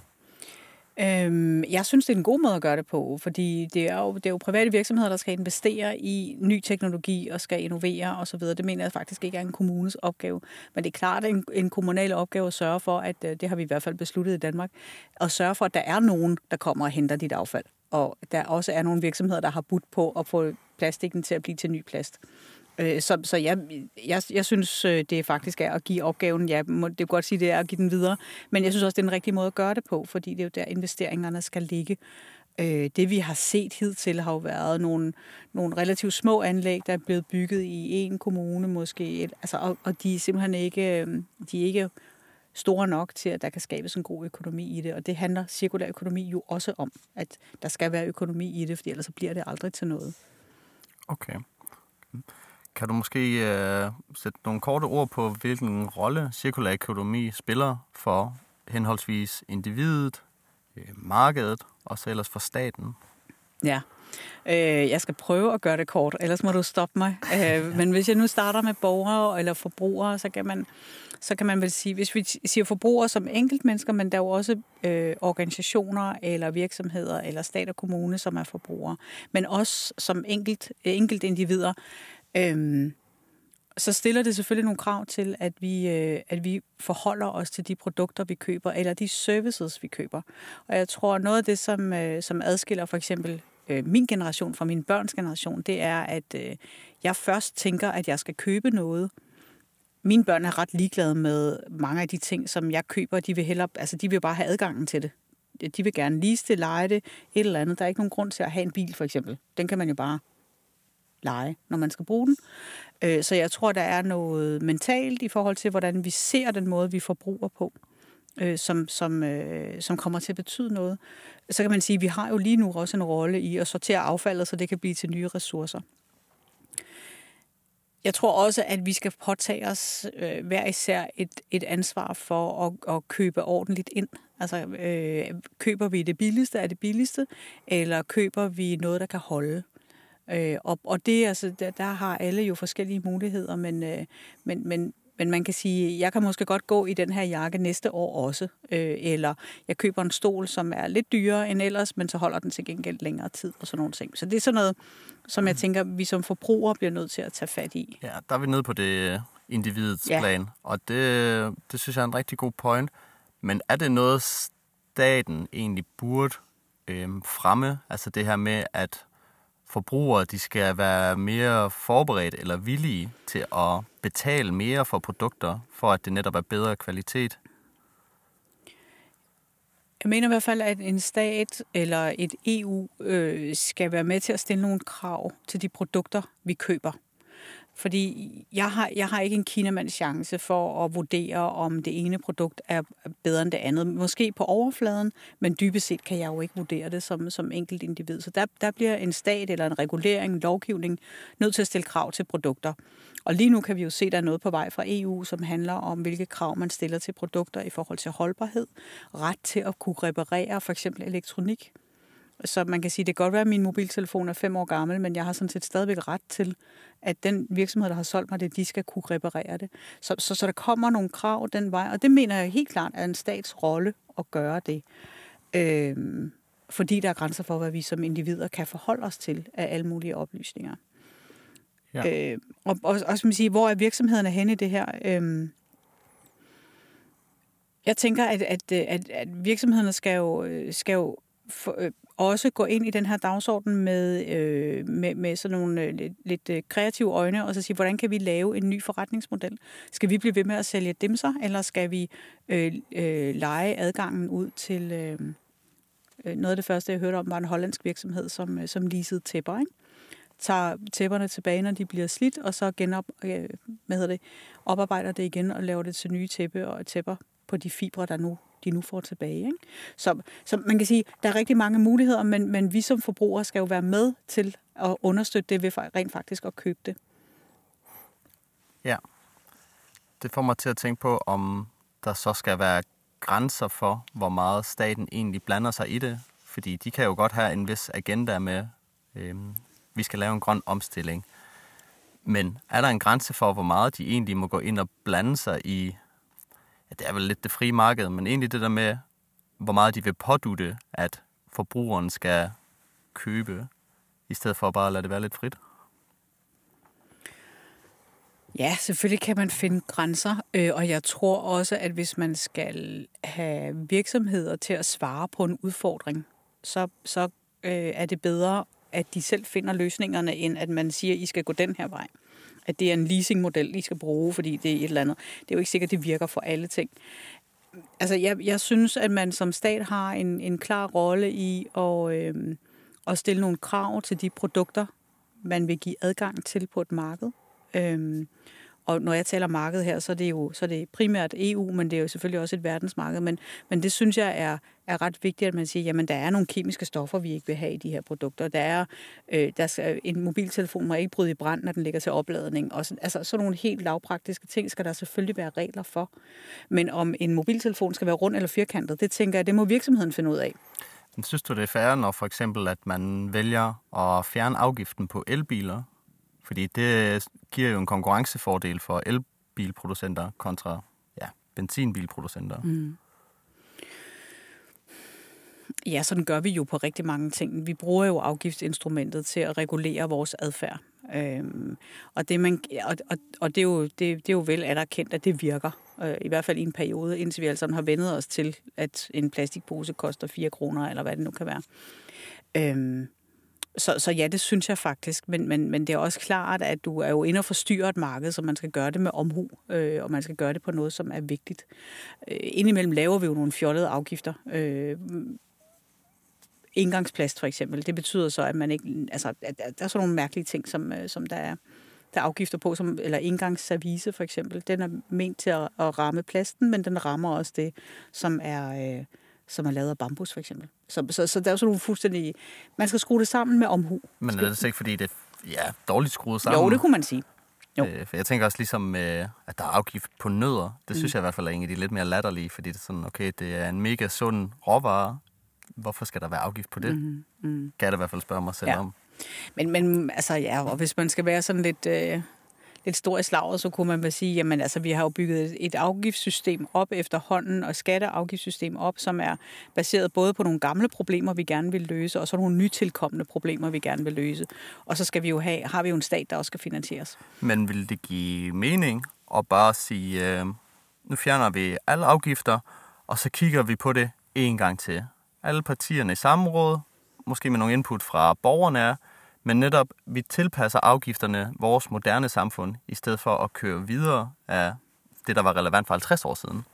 Øhm, jeg synes, det er en god måde at gøre det på, fordi det er, jo, det er jo private virksomheder, der skal investere i ny teknologi og skal innovere osv. Det mener jeg faktisk ikke er en kommunes opgave. Men det er klart en, en kommunal opgave at sørge for, at øh, det har vi i hvert fald besluttet i Danmark, at sørge for, at der er nogen, der kommer og henter dit affald. Og der også er nogle virksomheder, der har budt på at få plastikken til at blive til ny plast. Øh, så, så jeg, jeg, jeg synes, øh, det faktisk er at give opgaven, ja, det er godt sige, det er at give den videre, men jeg synes også, det er en rigtig måde at gøre det på, fordi det er jo der, investeringerne skal ligge. Øh, det vi har set hidtil har jo været nogle, nogle relativt små anlæg, der er blevet bygget i en kommune måske, altså, og, og de er simpelthen ikke, øh, de er ikke store nok til, at der kan skabes en god økonomi i det. Og det handler cirkulær økonomi jo også om, at der skal være økonomi i det, for ellers så bliver det aldrig til noget. Okay. Kan du måske uh, sætte nogle korte ord på, hvilken rolle cirkulær økonomi spiller for henholdsvis individet, øh, markedet og så ellers for staten? Ja, øh, jeg skal prøve at gøre det kort, ellers må du stoppe mig. Øh, men hvis jeg nu starter med borgere eller forbrugere, så kan man, så kan man vel sige, hvis vi siger forbrugere som enkeltmennesker, men der er jo også øh, organisationer eller virksomheder eller stat og kommune, som er forbrugere, men også som enkelt, enkelt individer, Øhm, så stiller det selvfølgelig nogle krav til, at vi, øh, at vi forholder os til de produkter, vi køber, eller de services, vi køber. Og jeg tror, noget af det, som, øh, som adskiller for eksempel øh, min generation fra min børns generation, det er, at øh, jeg først tænker, at jeg skal købe noget. Mine børn er ret ligeglade med mange af de ting, som jeg køber. De vil, hellere, altså, de vil bare have adgangen til det. De vil gerne lease det, lege det, et eller andet. Der er ikke nogen grund til at have en bil, for eksempel. Den kan man jo bare lege, når man skal bruge den. Øh, så jeg tror, der er noget mentalt i forhold til, hvordan vi ser den måde, vi forbruger på, øh, som, som, øh, som kommer til at betyde noget. Så kan man sige, at vi har jo lige nu også en rolle i at sortere affaldet, så det kan blive til nye ressourcer. Jeg tror også, at vi skal påtage os øh, hver især et, et ansvar for at, at købe ordentligt ind. Altså, øh, køber vi det billigste af det billigste, eller køber vi noget, der kan holde? Øh, og, og det, altså, der, der har alle jo forskellige muligheder, men, øh, men, men, men man kan sige, jeg kan måske godt gå i den her jakke næste år også. Øh, eller jeg køber en stol, som er lidt dyrere end ellers, men så holder den til gengæld længere tid og sådan nogle ting. Så det er sådan noget, som jeg tænker, vi som forbrugere bliver nødt til at tage fat i. Ja, der er vi nede på det individets ja. plan, og det, det synes jeg er en rigtig god point. Men er det noget, staten egentlig burde øh, fremme? Altså det her med, at forbrugere de skal være mere forberedt eller villige til at betale mere for produkter, for at det netop er bedre kvalitet? Jeg mener i hvert fald, at en stat eller et EU øh, skal være med til at stille nogle krav til de produkter, vi køber. Fordi jeg har, jeg har ikke en kinamands chance for at vurdere, om det ene produkt er bedre end det andet. Måske på overfladen, men dybest set kan jeg jo ikke vurdere det som, som enkelt individ. Så der, der bliver en stat eller en regulering, en lovgivning, nødt til at stille krav til produkter. Og lige nu kan vi jo se, at der er noget på vej fra EU, som handler om, hvilke krav man stiller til produkter i forhold til holdbarhed, ret til at kunne reparere for eksempel elektronik. Så man kan sige, det kan godt være, at min mobiltelefon er fem år gammel, men jeg har sådan set stadigvæk ret til, at den virksomhed, der har solgt mig det, de skal kunne reparere det. Så, så, så der kommer nogle krav den vej, og det mener jeg helt klart er en stats rolle at gøre det. Øhm, fordi der er grænser for, hvad vi som individer kan forholde os til af alle mulige oplysninger. Ja. Øh, og, og også man sige, hvor er virksomhederne henne i det her? Øhm, jeg tænker, at, at, at, at virksomhederne skal jo, skal jo for, øh, også gå ind i den her dagsorden med, øh, med, med sådan nogle øh, lidt, lidt øh, kreative øjne, og så sige, hvordan kan vi lave en ny forretningsmodel? Skal vi blive ved med at sælge dimser, eller skal vi øh, øh, lege adgangen ud til... Øh, øh, noget af det første, jeg hørte om, var en hollandsk virksomhed, som, øh, som leasede tæpper, ikke? tager tæpperne tilbage, når de bliver slidt, og så genop, øh, hvad hedder det, oparbejder det igen og laver det til nye tæppe og tæpper på de fibre, der nu de nu får tilbage. Ikke? Så, så man kan sige, der er rigtig mange muligheder, men, men vi som forbrugere skal jo være med til at understøtte det ved rent faktisk at købe det. Ja. Det får mig til at tænke på, om der så skal være grænser for, hvor meget staten egentlig blander sig i det? Fordi de kan jo godt have en vis agenda med, øh, vi skal lave en grøn omstilling. Men er der en grænse for, hvor meget de egentlig må gå ind og blande sig i, ja, det er vel lidt det frie marked, men egentlig det der med, hvor meget de vil pådute, at forbrugeren skal købe, i stedet for bare at lade det være lidt frit? Ja, selvfølgelig kan man finde grænser, øh, og jeg tror også, at hvis man skal have virksomheder til at svare på en udfordring, så, så øh, er det bedre, at de selv finder løsningerne, end at man siger, at I skal gå den her vej. At det er en leasingmodel, I skal bruge, fordi det er et eller andet. Det er jo ikke sikkert, det virker for alle ting. Altså, jeg, jeg synes, at man som stat har en, en klar rolle i at, øh, at stille nogle krav til de produkter, man vil give adgang til på et marked. Øh, og når jeg taler marked her, så er det jo så er det primært EU, men det er jo selvfølgelig også et verdensmarked. Men, men det synes jeg er, er ret vigtigt, at man siger, jamen der er nogle kemiske stoffer, vi ikke vil have i de her produkter. Der er, øh, der skal, en mobiltelefon må ikke bryde i brand, når den ligger til opladning. Og så, altså sådan nogle helt lavpraktiske ting skal der selvfølgelig være regler for. Men om en mobiltelefon skal være rund eller firkantet, det tænker jeg, det må virksomheden finde ud af. Men synes du, det er fair, når for eksempel, at man vælger at fjerne afgiften på elbiler, fordi det øh, giver jo en konkurrencefordel for elbilproducenter kontra ja, benzinbilproducenter. Mm. Ja, sådan gør vi jo på rigtig mange ting. Vi bruger jo afgiftsinstrumentet til at regulere vores adfærd. Øhm, og det, man, og, og, og det, er jo, det, det er jo vel anerkendt, at det virker. Øh, I hvert fald i en periode, indtil vi alle sammen har vendet os til, at en plastikpose koster 4 kroner, eller hvad det nu kan være. Øhm, så, så ja, det synes jeg faktisk, men, men, men det er også klart, at du er jo inde og forstyrre et marked, så man skal gøre det med omhu, øh, og man skal gøre det på noget, som er vigtigt. Øh, indimellem laver vi jo nogle fjollede afgifter. Øh, indgangsplast for eksempel, det betyder så, at man ikke, altså, at der er sådan nogle mærkelige ting, som, øh, som der er der er afgifter på, som, eller indgangsservice for eksempel. Den er ment til at, at ramme plasten, men den rammer også det, som er... Øh, som er lavet af bambus, for eksempel. Så, så, så der er jo sådan nogle fuldstændig... Man skal skrue det sammen med omhu. Men er det ikke, fordi det er ja, dårligt skruet sammen? Jo, det kunne man sige. Jo. Øh, for jeg tænker også ligesom, øh, at der er afgift på nødder. Det mm. synes jeg i hvert fald er en af de lidt mere latterlige, fordi det er sådan, okay, det er en mega sund råvare. Hvorfor skal der være afgift på det? Mm. Mm. Kan jeg da i hvert fald spørge mig selv ja. om. Men, men altså, ja, og hvis man skal være sådan lidt... Øh lidt stor i slaget, så kunne man bare sige, jamen altså, vi har jo bygget et afgiftssystem op efterhånden, og skatteafgiftssystem op, som er baseret både på nogle gamle problemer, vi gerne vil løse, og så nogle nytilkommende problemer, vi gerne vil løse. Og så skal vi jo have, har vi jo en stat, der også skal finansieres. Men vil det give mening at bare sige, øh, nu fjerner vi alle afgifter, og så kigger vi på det en gang til. Alle partierne i samråd, måske med nogle input fra borgerne er, men netop, vi tilpasser afgifterne vores moderne samfund, i stedet for at køre videre af det, der var relevant for 50 år siden.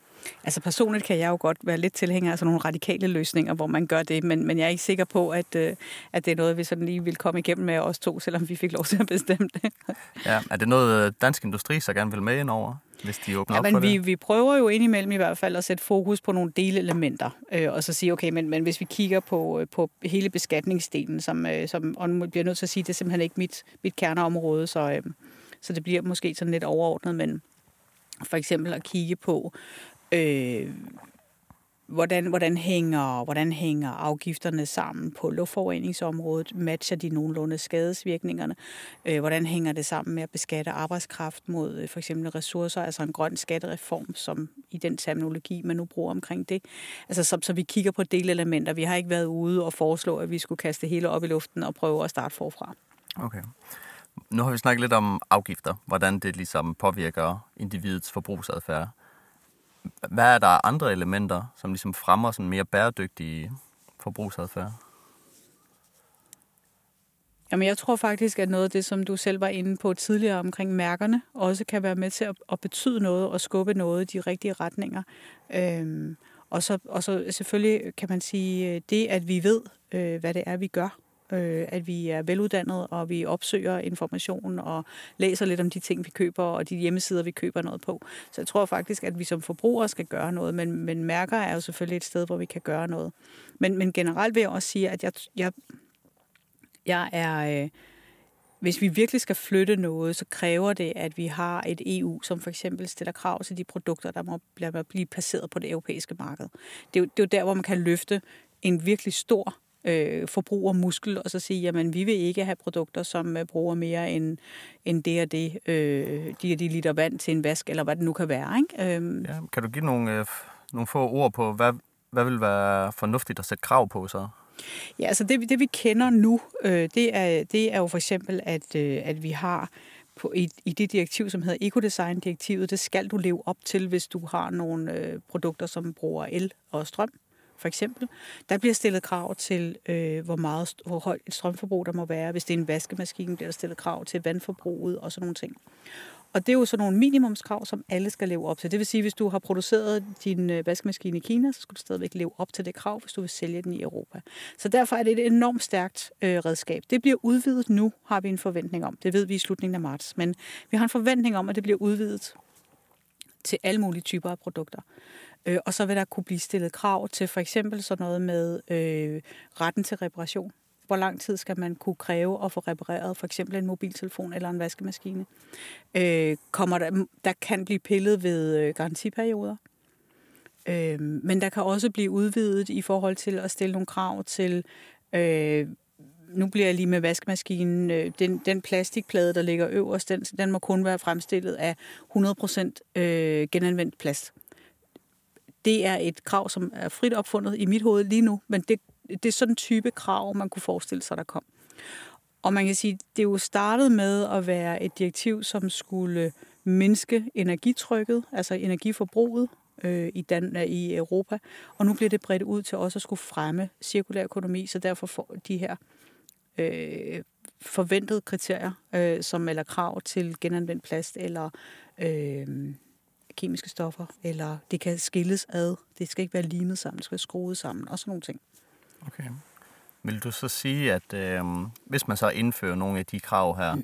Altså personligt kan jeg jo godt være lidt tilhænger af sådan nogle radikale løsninger, hvor man gør det, men, men jeg er ikke sikker på, at, øh, at det er noget, vi sådan lige vil komme igennem med os to, selvom vi fik lov til at bestemme det. ja, er det noget, øh, dansk industri så gerne vil med ind over? hvis de åbner ja, op men for vi, det? vi prøver jo indimellem i hvert fald at sætte fokus på nogle delelementer, øh, og så sige, okay, men, men hvis vi kigger på, øh, på hele beskatningsdelen, som, øh, som og nu bliver nødt til at sige, det er simpelthen ikke mit, mit kerneområde, så, øh, så det bliver måske sådan lidt overordnet, men for eksempel at kigge på, øh, hvordan, hvordan, hænger, hvordan hænger afgifterne sammen på luftforureningsområdet? Matcher de nogenlunde skadesvirkningerne? Øh, hvordan hænger det sammen med at beskatte arbejdskraft mod øh, for eksempel ressourcer, altså en grøn skattereform, som i den terminologi, man nu bruger omkring det? Altså så, så vi kigger på delelementer. Vi har ikke været ude og foreslå, at vi skulle kaste hele op i luften og prøve at starte forfra. Okay. Nu har vi snakket lidt om afgifter, hvordan det ligesom påvirker individets forbrugsadfærd. Hvad er der andre elementer, som ligesom fremmer sådan mere bæredygtige forbrugsadfærd? Jamen, jeg tror faktisk, at noget af det, som du selv var inde på tidligere omkring mærkerne, også kan være med til at, at betyde noget og skubbe noget i de rigtige retninger. Øhm, og, så, og så selvfølgelig kan man sige, øh, det, at vi ved, øh, hvad det er, vi gør, øh, at vi er veluddannede, og vi opsøger information og læser lidt om de ting, vi køber, og de hjemmesider, vi køber noget på. Så jeg tror faktisk, at vi som forbrugere skal gøre noget, men, men mærker er jo selvfølgelig et sted, hvor vi kan gøre noget. Men, men generelt vil jeg også sige, at jeg, jeg, jeg er... Øh, hvis vi virkelig skal flytte noget, så kræver det, at vi har et EU, som for eksempel stiller krav til de produkter, der må blive placeret på det europæiske marked. Det er jo, det er jo der, hvor man kan løfte en virkelig stor øh, forbrugermuskel, og så sige, jamen vi vil ikke have produkter, som øh, bruger mere end, end det og det, øh, de og de liter vand til en vask, eller hvad det nu kan være. Ikke? Øhm. Ja, kan du give nogle, øh, nogle få ord på, hvad, hvad vil være fornuftigt at sætte krav på så? Ja, altså det, det vi kender nu, øh, det, er, det er jo for eksempel, at, øh, at vi har på, i, i det direktiv, som hedder Ecodesign-direktivet, det skal du leve op til, hvis du har nogle øh, produkter, som bruger el og strøm for eksempel. Der bliver stillet krav til, øh, hvor, meget, hvor højt et strømforbrug der må være. Hvis det er en vaskemaskine, bliver der stillet krav til vandforbruget og sådan nogle ting. Og det er jo sådan nogle minimumskrav, som alle skal leve op til. Det vil sige, at hvis du har produceret din øh, vaskemaskine i Kina, så skal du stadigvæk leve op til det krav, hvis du vil sælge den i Europa. Så derfor er det et enormt stærkt øh, redskab. Det bliver udvidet nu, har vi en forventning om. Det ved vi i slutningen af marts. Men vi har en forventning om, at det bliver udvidet til alle mulige typer af produkter. Øh, og så vil der kunne blive stillet krav til for eksempel sådan noget med øh, retten til reparation. Hvor lang tid skal man kunne kræve at få repareret for eksempel en mobiltelefon eller en vaskemaskine? Øh, kommer der, der kan blive pillet ved øh, garantiperioder. Øh, men der kan også blive udvidet i forhold til at stille nogle krav til øh, nu bliver jeg lige med vaskemaskinen, øh, den, den plastikplade, der ligger øverst, den, den må kun være fremstillet af 100% øh, genanvendt plast. Det er et krav, som er frit opfundet i mit hoved lige nu, men det, det er sådan en type krav, man kunne forestille sig, der kom. Og man kan sige, det er jo startet med at være et direktiv, som skulle mindske energitrykket, altså energiforbruget øh, i, Dan- øh, i Europa, og nu bliver det bredt ud til også at skulle fremme cirkulær økonomi, så derfor får de her øh, forventede kriterier, øh, som eller krav til genanvendt plast eller øh, kemiske stoffer, eller det kan skilles ad. Det skal ikke være limet sammen, det skal være skruet sammen, og sådan nogle ting. Okay. Vil du så sige, at øh, hvis man så indfører nogle af de krav her,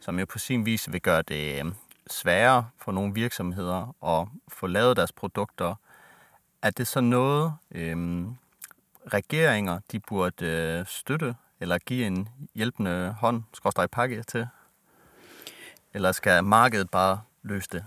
som jo på sin vis vil gøre det øh, sværere for nogle virksomheder at få lavet deres produkter, er det så noget, øh, regeringer de burde øh, støtte, eller give en hjælpende hånd, skråstrej pakke til? Eller skal markedet bare løse det?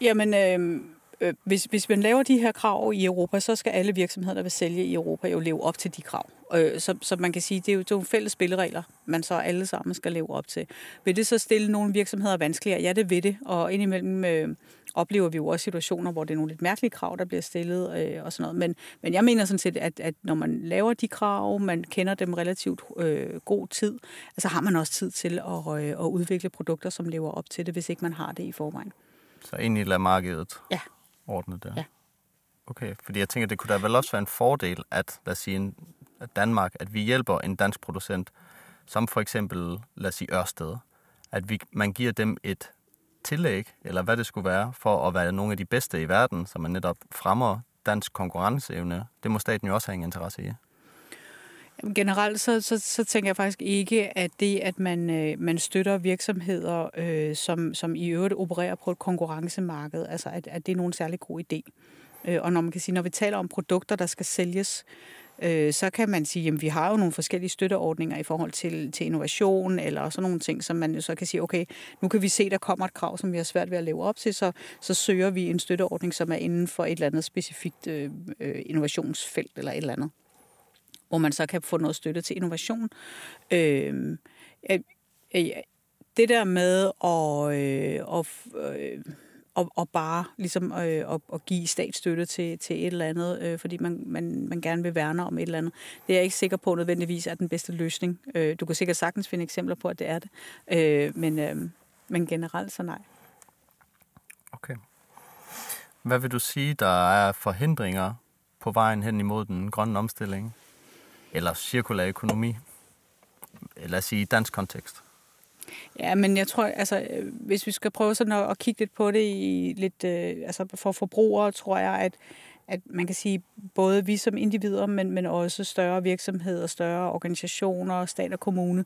Jamen, øh, øh, hvis, hvis man laver de her krav i Europa, så skal alle virksomheder, der vil sælge i Europa, jo leve op til de krav. Øh, så, så man kan sige, det er jo det er nogle fælles spilleregler, man så alle sammen skal leve op til. Vil det så stille nogle virksomheder vanskeligere? Ja, det vil det. Og indimellem øh, oplever vi jo også situationer, hvor det er nogle lidt mærkelige krav, der bliver stillet øh, og sådan noget. Men, men jeg mener sådan set, at, at når man laver de krav, man kender dem relativt øh, god tid, altså har man også tid til at, øh, at udvikle produkter, som lever op til det, hvis ikke man har det i forvejen. Så egentlig lader markedet ja. ordne det? Ja. Okay, fordi jeg tænker, det kunne da vel også være en fordel, at, lad os sige, at Danmark, at vi hjælper en dansk producent, som for eksempel, lad os sige Ørsted, at vi, man giver dem et tillæg, eller hvad det skulle være, for at være nogle af de bedste i verden, så man netop fremmer dansk konkurrenceevne. Det må staten jo også have en interesse i. Generelt så, så, så tænker jeg faktisk ikke, at det, at man, øh, man støtter virksomheder, øh, som, som i øvrigt opererer på et konkurrencemarked, altså at, at det er nogen særlig god idé. Øh, og når man kan sige, når vi taler om produkter, der skal sælges, øh, så kan man sige, at vi har jo nogle forskellige støtteordninger i forhold til, til innovation eller sådan nogle ting, som man jo så kan sige, okay, nu kan vi se, der kommer et krav, som vi har svært ved at leve op til, så, så søger vi en støtteordning, som er inden for et eller andet specifikt øh, øh innovationsfelt eller et eller andet hvor man så kan få noget støtte til innovation. Øh, det der med at, øh, at, øh, og, og bare ligesom øh, at, at give statsstøtte til, til et eller andet, øh, fordi man, man, man gerne vil værne om et eller andet. Det er jeg ikke sikker på nødvendigvis er den bedste løsning. Øh, du kan sikkert sagtens finde eksempler på, at det er det, øh, men, øh, men generelt så nej. Okay. Hvad vil du sige, der er forhindringer på vejen hen imod den grønne omstilling? Eller cirkulær økonomi, lad os sige i dansk kontekst? Ja, men jeg tror, altså, øh, hvis vi skal prøve sådan at, at kigge lidt på det i lidt, øh, altså for forbrugere, tror jeg, at, at man kan sige, både vi som individer, men, men også større virksomheder, større organisationer, stat og kommune,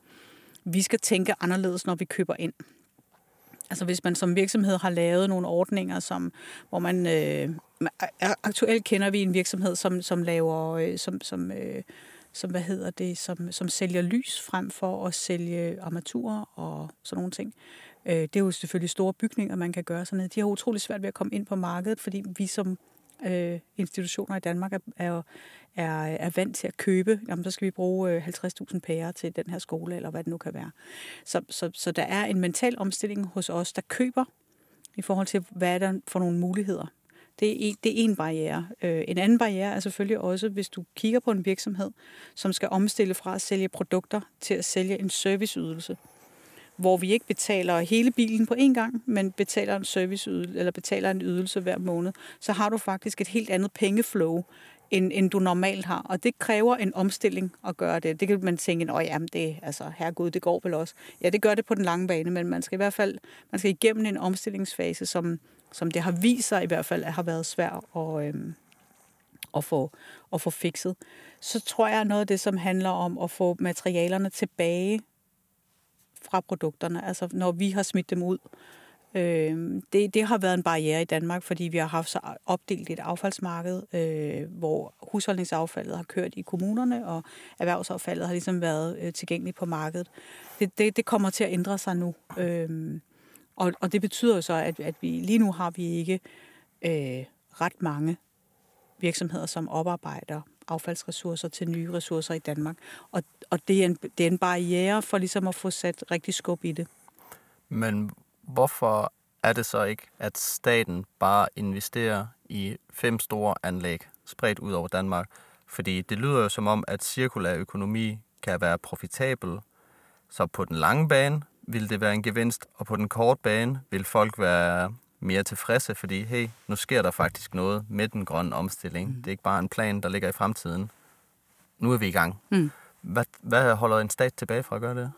vi skal tænke anderledes, når vi køber ind. Altså hvis man som virksomhed har lavet nogle ordninger, som, hvor man øh, aktuelt kender vi en virksomhed, som, som laver, øh, som, som øh, som, hvad hedder det, som, som sælger lys frem for at sælge armaturer og sådan nogle ting. Øh, det er jo selvfølgelig store bygninger, man kan gøre sådan noget. De har utrolig svært ved at komme ind på markedet, fordi vi som øh, institutioner i Danmark er, er, er, er vant til at købe. Jamen, så skal vi bruge øh, 50.000 pærer til den her skole, eller hvad det nu kan være. Så, så, så der er en mental omstilling hos os, der køber i forhold til, hvad er der for nogle muligheder. Det er, en, det er en barriere. Øh, en anden barriere er selvfølgelig også, hvis du kigger på en virksomhed, som skal omstille fra at sælge produkter til at sælge en serviceydelse hvor vi ikke betaler hele bilen på én gang, men betaler en serviceydelse, eller betaler en ydelse hver måned, så har du faktisk et helt andet pengeflow, end, end du normalt har. Og det kræver en omstilling at gøre det. Det kan man tænke, at jamen det, altså, herregud, det går vel også. Ja, det gør det på den lange bane, men man skal i hvert fald man skal igennem en omstillingsfase, som, som det har vist sig i hvert fald, at har været svært at, øhm, at, få, at få fikset. Så tror jeg, noget af det, som handler om at få materialerne tilbage fra produkterne, altså når vi har smidt dem ud. Øh, det, det har været en barriere i Danmark, fordi vi har haft så opdelt et affaldsmarked, øh, hvor husholdningsaffaldet har kørt i kommunerne, og erhvervsaffaldet har ligesom været øh, tilgængeligt på markedet. Det, det, det kommer til at ændre sig nu. Øh, og, og det betyder jo så, at, at vi lige nu har vi ikke øh, ret mange virksomheder, som oparbejder affaldsressourcer til nye ressourcer i Danmark. Og, og det, er en, det er en barriere for ligesom at få sat rigtig skub i det. Men hvorfor er det så ikke, at staten bare investerer i fem store anlæg spredt ud over Danmark? Fordi det lyder jo som om, at cirkulær økonomi kan være profitabel. Så på den lange bane vil det være en gevinst, og på den korte bane vil folk være mere tilfredse, fordi hey, nu sker der faktisk noget med den grønne omstilling. Mm. Det er ikke bare en plan, der ligger i fremtiden. Nu er vi i gang. Mm. Hvad, hvad holder en stat tilbage fra at gøre det?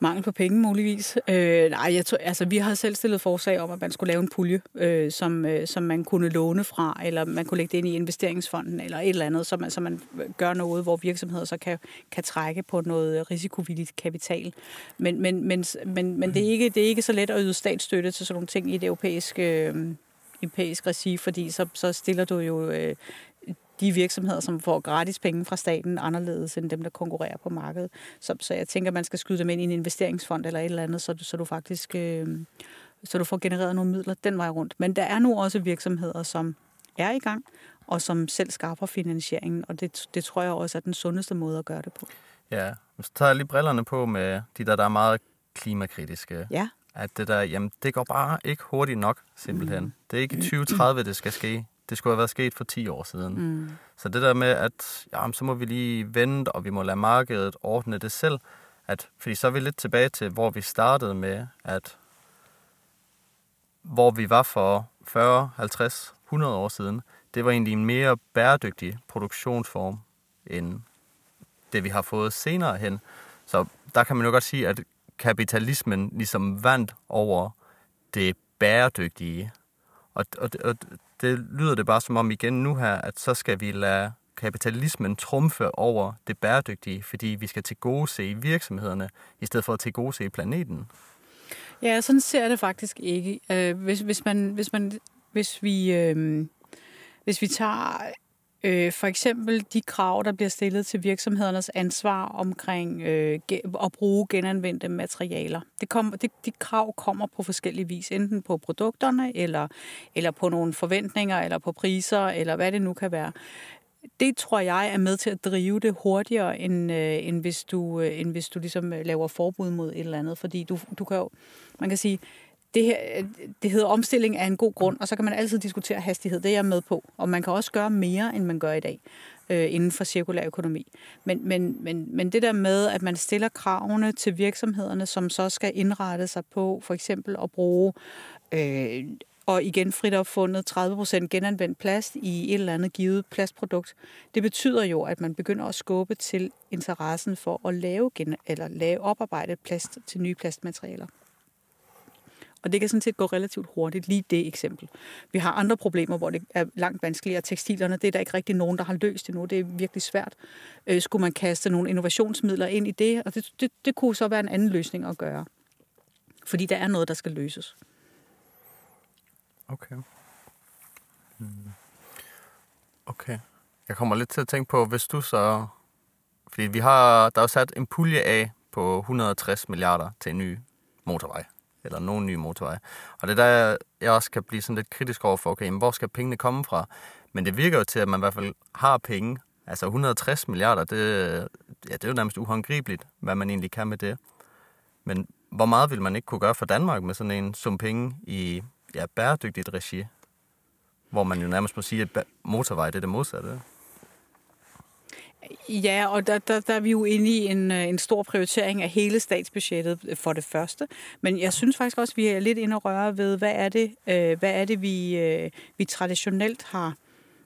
Mangel på penge, muligvis. Øh, nej, jeg tror, altså, vi har selv stillet forslag om, at man skulle lave en pulje, øh, som, øh, som man kunne låne fra, eller man kunne lægge det ind i investeringsfonden, eller et eller andet, så man, så man gør noget, hvor virksomheder så kan, kan trække på noget risikovilligt kapital. Men, men, men, men, men det, er ikke, det er ikke så let at yde statsstøtte til sådan nogle ting i det europæiske... Øh, europæisk regi, fordi så, så stiller du jo øh, de virksomheder, som får gratis penge fra staten, anderledes end dem, der konkurrerer på markedet. Så, så jeg tænker, man skal skyde dem ind i en investeringsfond eller et eller andet, så, så du faktisk øh, så du får genereret nogle midler den vej rundt. Men der er nu også virksomheder, som er i gang, og som selv skaffer finansieringen, og det, det tror jeg også er den sundeste måde at gøre det på. Ja, så tager jeg lige brillerne på med de der, der er meget klimakritiske. Ja. At det der, jamen, det går bare ikke hurtigt nok, simpelthen. Mm. Det er ikke i 2030, det skal ske det skulle have været sket for 10 år siden. Mm. Så det der med, at jamen, så må vi lige vente, og vi må lade markedet ordne det selv, at, fordi så er vi lidt tilbage til, hvor vi startede med, at hvor vi var for 40, 50, 100 år siden, det var egentlig en mere bæredygtig produktionsform, end det vi har fået senere hen. Så der kan man jo godt sige, at kapitalismen ligesom vandt over det bæredygtige. Og, og, og det lyder det bare som om igen nu her, at så skal vi lade kapitalismen trumfe over det bæredygtige, fordi vi skal til gode se virksomhederne, i stedet for at til gode se planeten. Ja, sådan ser det faktisk ikke. Øh, hvis, hvis, man, hvis, man, hvis, vi, øh, hvis vi tager Øh, for eksempel de krav, der bliver stillet til virksomhedernes ansvar omkring øh, at bruge genanvendte materialer. Det kommer, det, de krav kommer på forskellige vis, enten på produkterne, eller, eller på nogle forventninger, eller på priser, eller hvad det nu kan være. Det tror jeg er med til at drive det hurtigere, end, øh, end, hvis, du, øh, end hvis du ligesom øh, laver forbud mod et eller andet. Fordi du, du kan jo, man kan sige, det, her, det hedder omstilling af en god grund, og så kan man altid diskutere hastighed. Det er jeg med på. Og man kan også gøre mere, end man gør i dag øh, inden for cirkulær økonomi. Men, men, men, men det der med, at man stiller kravene til virksomhederne, som så skal indrette sig på for eksempel at bruge øh, og igen frit opfundet 30% genanvendt plast i et eller andet givet plastprodukt. Det betyder jo, at man begynder at skubbe til interessen for at lave, gen- eller lave oparbejdet plast til nye plastmaterialer. Og det kan sådan set gå relativt hurtigt, lige det eksempel. Vi har andre problemer, hvor det er langt vanskeligere. Tekstilerne, det er der ikke rigtig nogen, der har løst endnu. Det er virkelig svært. Øh, skulle man kaste nogle innovationsmidler ind i det? Og det, det, det kunne så være en anden løsning at gøre. Fordi der er noget, der skal løses. Okay. Hmm. Okay. Jeg kommer lidt til at tænke på, hvis du så Fordi vi har, der er jo sat en pulje af på 160 milliarder til en ny motorvej. Eller nogen nye motorveje. Og det er der, jeg også kan blive sådan lidt kritisk over for, okay, men hvor skal pengene komme fra? Men det virker jo til, at man i hvert fald har penge. Altså 160 milliarder, det, ja, det er jo nærmest uhåndgribeligt, hvad man egentlig kan med det. Men hvor meget vil man ikke kunne gøre for Danmark med sådan en sum penge i ja, bæredygtigt regi? Hvor man jo nærmest må sige, at motorvej det er det modsatte. Ja, og der, der, der er vi jo inde i en, øh, en stor prioritering af hele statsbudgettet øh, for det første. Men jeg synes faktisk også, at vi er lidt inde og røre ved, hvad er det, øh, hvad er det vi, øh, vi traditionelt har,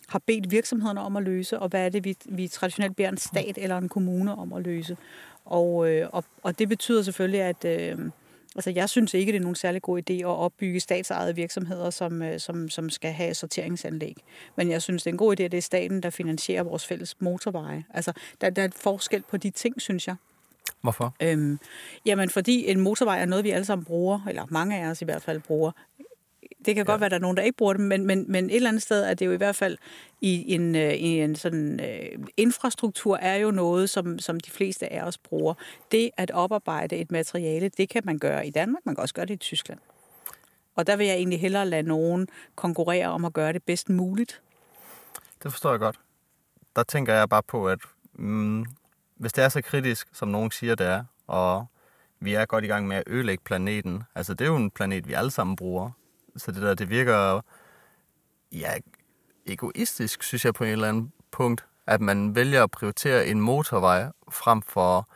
har bedt virksomhederne om at løse, og hvad er det, vi, vi traditionelt beder en stat eller en kommune om at løse. Og, øh, og, og det betyder selvfølgelig, at... Øh, Altså, jeg synes ikke, det er nogen særlig god idé at opbygge statsejede virksomheder, som, øh, som, som skal have sorteringsanlæg. Men jeg synes, det er en god idé, at det er staten, der finansierer vores fælles motorveje. Altså, der, der er et forskel på de ting, synes jeg. Hvorfor? Øhm, jamen, fordi en motorvej er noget, vi alle sammen bruger, eller mange af os i hvert fald bruger, det kan ja. godt være, at der er nogen, der ikke bruger det, men, men, men et eller andet sted er det jo i hvert fald i en, øh, i en sådan uh, infrastruktur er jo noget, som, som de fleste af os bruger. Det at oparbejde et materiale, det kan man gøre i Danmark, man kan også gøre det i Tyskland. Og der vil jeg egentlig hellere lade nogen konkurrere om at gøre det bedst muligt. Det forstår jeg godt. Der tænker jeg bare på, at mm, hvis det er så kritisk, som nogen siger, det er, og vi er godt i gang med at ødelægge planeten. Altså, det er jo en planet, vi alle sammen bruger. Så det der, det virker ja, egoistisk, synes jeg på en eller anden punkt, at man vælger at prioritere en motorvej frem for...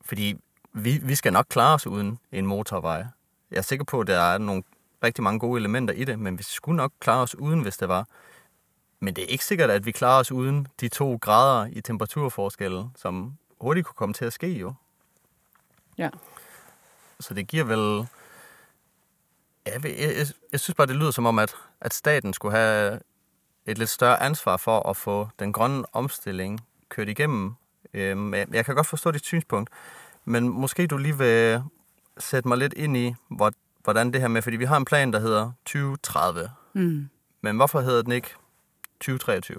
Fordi vi, vi skal nok klare os uden en motorvej. Jeg er sikker på, at der er nogle rigtig mange gode elementer i det, men vi skulle nok klare os uden, hvis det var. Men det er ikke sikkert, at vi klarer os uden de to grader i temperaturforskellen, som hurtigt kunne komme til at ske jo. Ja. Så det giver vel jeg, jeg, jeg synes bare, det lyder som om, at, at staten skulle have et lidt større ansvar for at få den grønne omstilling kørt igennem. Øhm, jeg kan godt forstå dit synspunkt, men måske du lige vil sætte mig lidt ind i, hvordan det her med, fordi vi har en plan, der hedder 2030. Mm. Men hvorfor hedder den ikke 2023?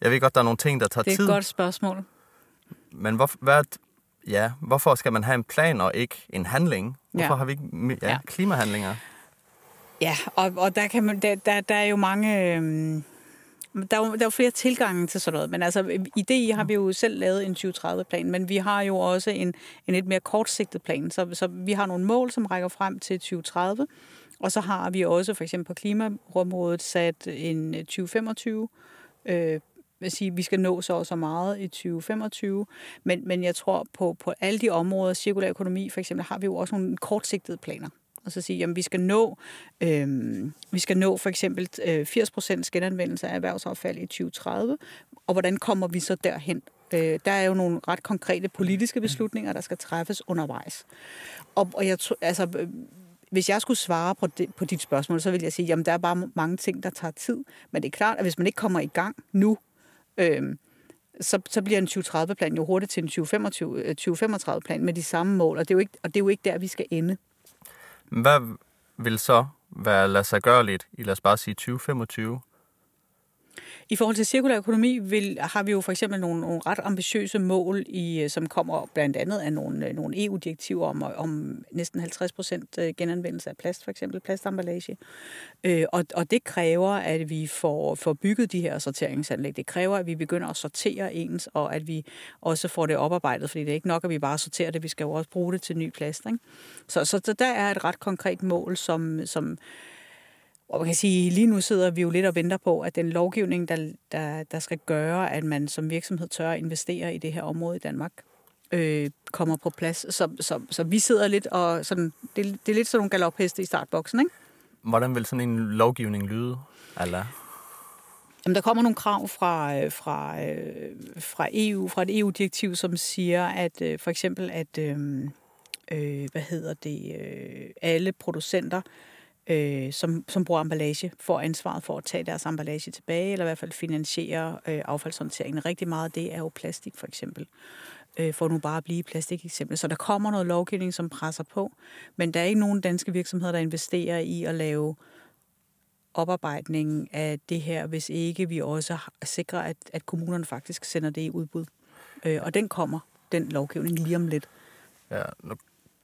Jeg ved godt, der er nogle ting, der tager tid. Det er et tid, godt spørgsmål. Men hvor, hvad, ja, hvorfor skal man have en plan og ikke en handling? Hvorfor ja. har vi ikke ja, ja. klimahandlinger? Ja, og, og der, kan man, der, der, der er jo mange... Øhm, der er, jo, der er jo flere tilgange til sådan noget, men altså i det har vi jo selv lavet en 2030-plan, men vi har jo også en, en lidt mere kortsigtet plan, så, så vi har nogle mål, som rækker frem til 2030, og så har vi også for eksempel på klimaområdet sat en 2025 øh, vil sige, at vi skal nå så og så meget i 2025. Men, men jeg tror, på, på alle de områder, cirkulær økonomi for eksempel, har vi jo også nogle kortsigtede planer. Og så sige, at vi skal nå, øh, vi skal nå for eksempel øh, 80% genanvendelse af erhvervsaffald i 2030. Og hvordan kommer vi så derhen? Øh, der er jo nogle ret konkrete politiske beslutninger, der skal træffes undervejs. Og, og jeg altså, øh, hvis jeg skulle svare på, det, på dit spørgsmål, så vil jeg sige, at der er bare mange ting, der tager tid. Men det er klart, at hvis man ikke kommer i gang nu, øh, så, så bliver en 2030-plan jo hurtigt til en 2035-plan øh, med de samme mål, og det, er jo ikke, og det er jo ikke der, vi skal ende. Hvad vil så være lade sig gøre lidt i, lad os bare sige, 2025? I forhold til cirkulær økonomi vil, har vi jo for eksempel nogle, nogle ret ambitiøse mål, i, øh, som kommer blandt andet af nogle, øh, nogle EU-direktiver om, øh, om næsten 50 procent genanvendelse af plast, for eksempel plastemballage. Øh, og, og det kræver, at vi får, får bygget de her sorteringsanlæg. Det kræver, at vi begynder at sortere ens, og at vi også får det oparbejdet, fordi det er ikke nok, at vi bare sorterer det, vi skal jo også bruge det til ny plast. Ikke? Så, så, så der er et ret konkret mål, som, som og man kan sige, lige nu sidder vi jo lidt og venter på, at den lovgivning, der, der, der skal gøre, at man som virksomhed tør investere i det her område i Danmark, øh, kommer på plads. Så, så, så vi sidder lidt og sådan, det, det er lidt sådan nogle galopheste i startboksen, ikke? Hvordan vil sådan en lovgivning lyde? Eller? Jamen, der kommer nogle krav fra, øh, fra, øh, fra EU, fra et EU-direktiv, som siger, at øh, for eksempel, at øh, hvad hedder det, alle producenter øh, som, som bruger emballage, får ansvaret for at tage deres emballage tilbage, eller i hvert fald finansiere øh, affaldshåndteringen. Rigtig meget af det er jo plastik, for eksempel. Øh, for nu bare at blive plastik eksempel. Så der kommer noget lovgivning, som presser på, men der er ikke nogen danske virksomheder, der investerer i at lave oparbejdningen af det her, hvis ikke vi også sikrer, at, at kommunerne faktisk sender det i udbud. Øh, og den kommer, den lovgivning, lige om lidt. Ja, nu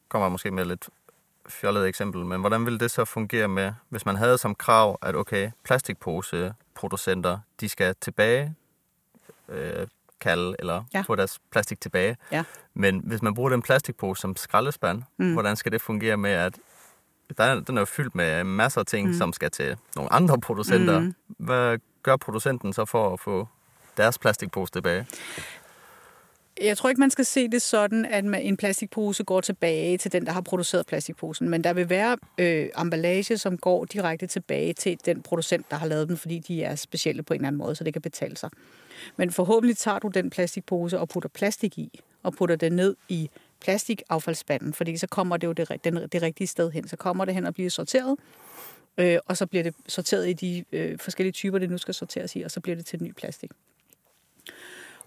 kommer jeg måske med lidt fjollet eksempel, men hvordan ville det så fungere med, hvis man havde som krav, at okay, plastikposeproducenter, de skal tilbage øh, kalde eller ja. få deres plastik tilbage. Ja. Men hvis man bruger den plastikpose som skraldespand, mm. hvordan skal det fungere med, at der er, den er fyldt med masser af ting, mm. som skal til nogle andre producenter. Mm. Hvad gør producenten så for at få deres plastikpose tilbage? Jeg tror ikke, man skal se det sådan, at en plastikpose går tilbage til den, der har produceret plastikposen. Men der vil være øh, emballage, som går direkte tilbage til den producent, der har lavet den, fordi de er specielle på en eller anden måde, så det kan betale sig. Men forhåbentlig tager du den plastikpose og putter plastik i, og putter det ned i plastikaffaldsspanden, fordi så kommer det jo det, den, det rigtige sted hen. Så kommer det hen og bliver sorteret, øh, og så bliver det sorteret i de øh, forskellige typer, det nu skal sorteres i, og så bliver det til ny plastik.